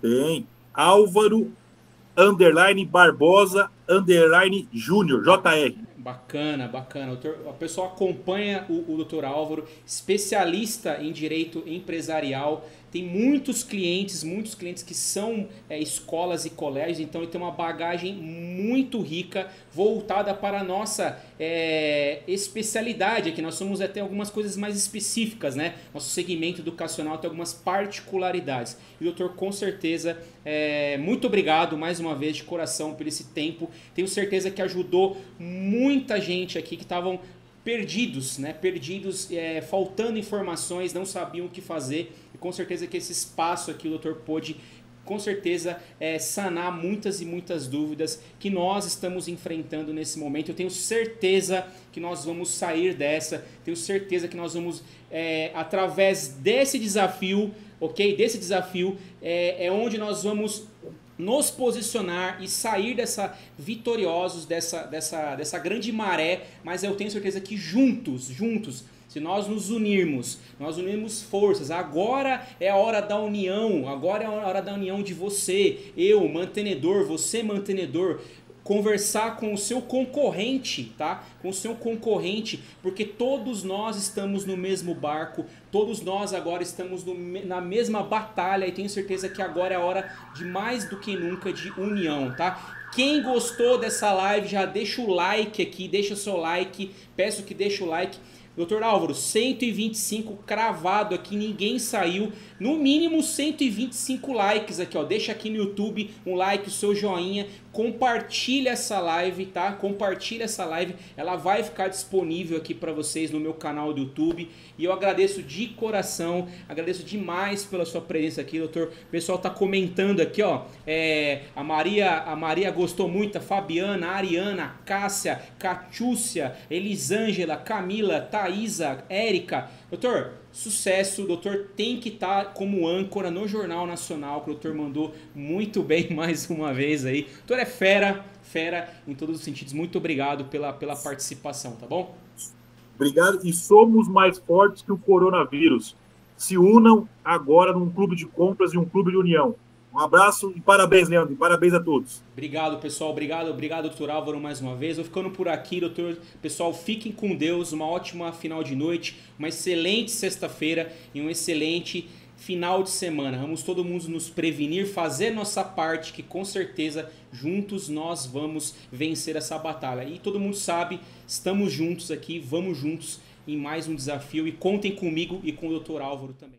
Speaker 2: Tem. Álvaro underline Barbosa, underline Júnior, JR.
Speaker 1: Bacana, bacana. O pessoal acompanha o, o doutor Álvaro, especialista em direito empresarial, tem muitos clientes, muitos clientes que são é, escolas e colégios, então ele tem uma bagagem muito rica voltada para a nossa é, especialidade aqui. Nós somos até algumas coisas mais específicas, né? Nosso segmento educacional tem algumas particularidades. E doutor, com certeza, é, muito obrigado mais uma vez de coração por esse tempo. Tenho certeza que ajudou muita gente aqui que estavam perdidos, né? Perdidos, é, faltando informações, não sabiam o que fazer. Com certeza que esse espaço aqui o doutor pôde com certeza é, sanar muitas e muitas dúvidas que nós estamos enfrentando nesse momento. Eu tenho certeza que nós vamos sair dessa, tenho certeza que nós vamos, é, através desse desafio, ok? Desse desafio, é, é onde nós vamos nos posicionar e sair dessa vitoriosos dessa, dessa, dessa grande maré, mas eu tenho certeza que juntos, juntos, se nós nos unirmos, nós unirmos forças, agora é a hora da união, agora é a hora da união de você, eu, mantenedor, você, mantenedor, conversar com o seu concorrente, tá? Com o seu concorrente, porque todos nós estamos no mesmo barco, todos nós agora estamos no, na mesma batalha e tenho certeza que agora é a hora de mais do que nunca de união, tá? Quem gostou dessa live já deixa o like aqui, deixa o seu like, peço que deixe o like. Doutor Álvaro, 125 cravado aqui, ninguém saiu. No mínimo 125 likes aqui, ó. Deixa aqui no YouTube um like, o seu joinha compartilha essa live, tá? Compartilha essa live, ela vai ficar disponível aqui para vocês no meu canal do YouTube. E eu agradeço de coração, agradeço demais pela sua presença aqui, doutor. O pessoal tá comentando aqui, ó. É, a Maria, a Maria gostou muito, a Fabiana, a Ariana, a Cássia, Catiúcia, Elisângela, Camila, Thaisa, Érica. Doutor, sucesso. O doutor tem que estar tá como âncora no Jornal Nacional, que o doutor mandou muito bem [LAUGHS] mais uma vez aí. O doutor é fera, fera em todos os sentidos. Muito obrigado pela, pela participação, tá bom?
Speaker 2: Obrigado. E somos mais fortes que o coronavírus. Se unam agora num clube de compras e um clube de união. Um abraço e parabéns, Leandro. Parabéns a todos.
Speaker 1: Obrigado, pessoal. Obrigado, obrigado, doutor Álvaro, mais uma vez. Vou ficando por aqui, doutor. Pessoal, fiquem com Deus. Uma ótima final de noite, uma excelente sexta-feira e um excelente final de semana. Vamos todo mundo nos prevenir, fazer nossa parte, que com certeza juntos nós vamos vencer essa batalha. E todo mundo sabe, estamos juntos aqui, vamos juntos em mais um desafio e contem comigo e com o doutor Álvaro também.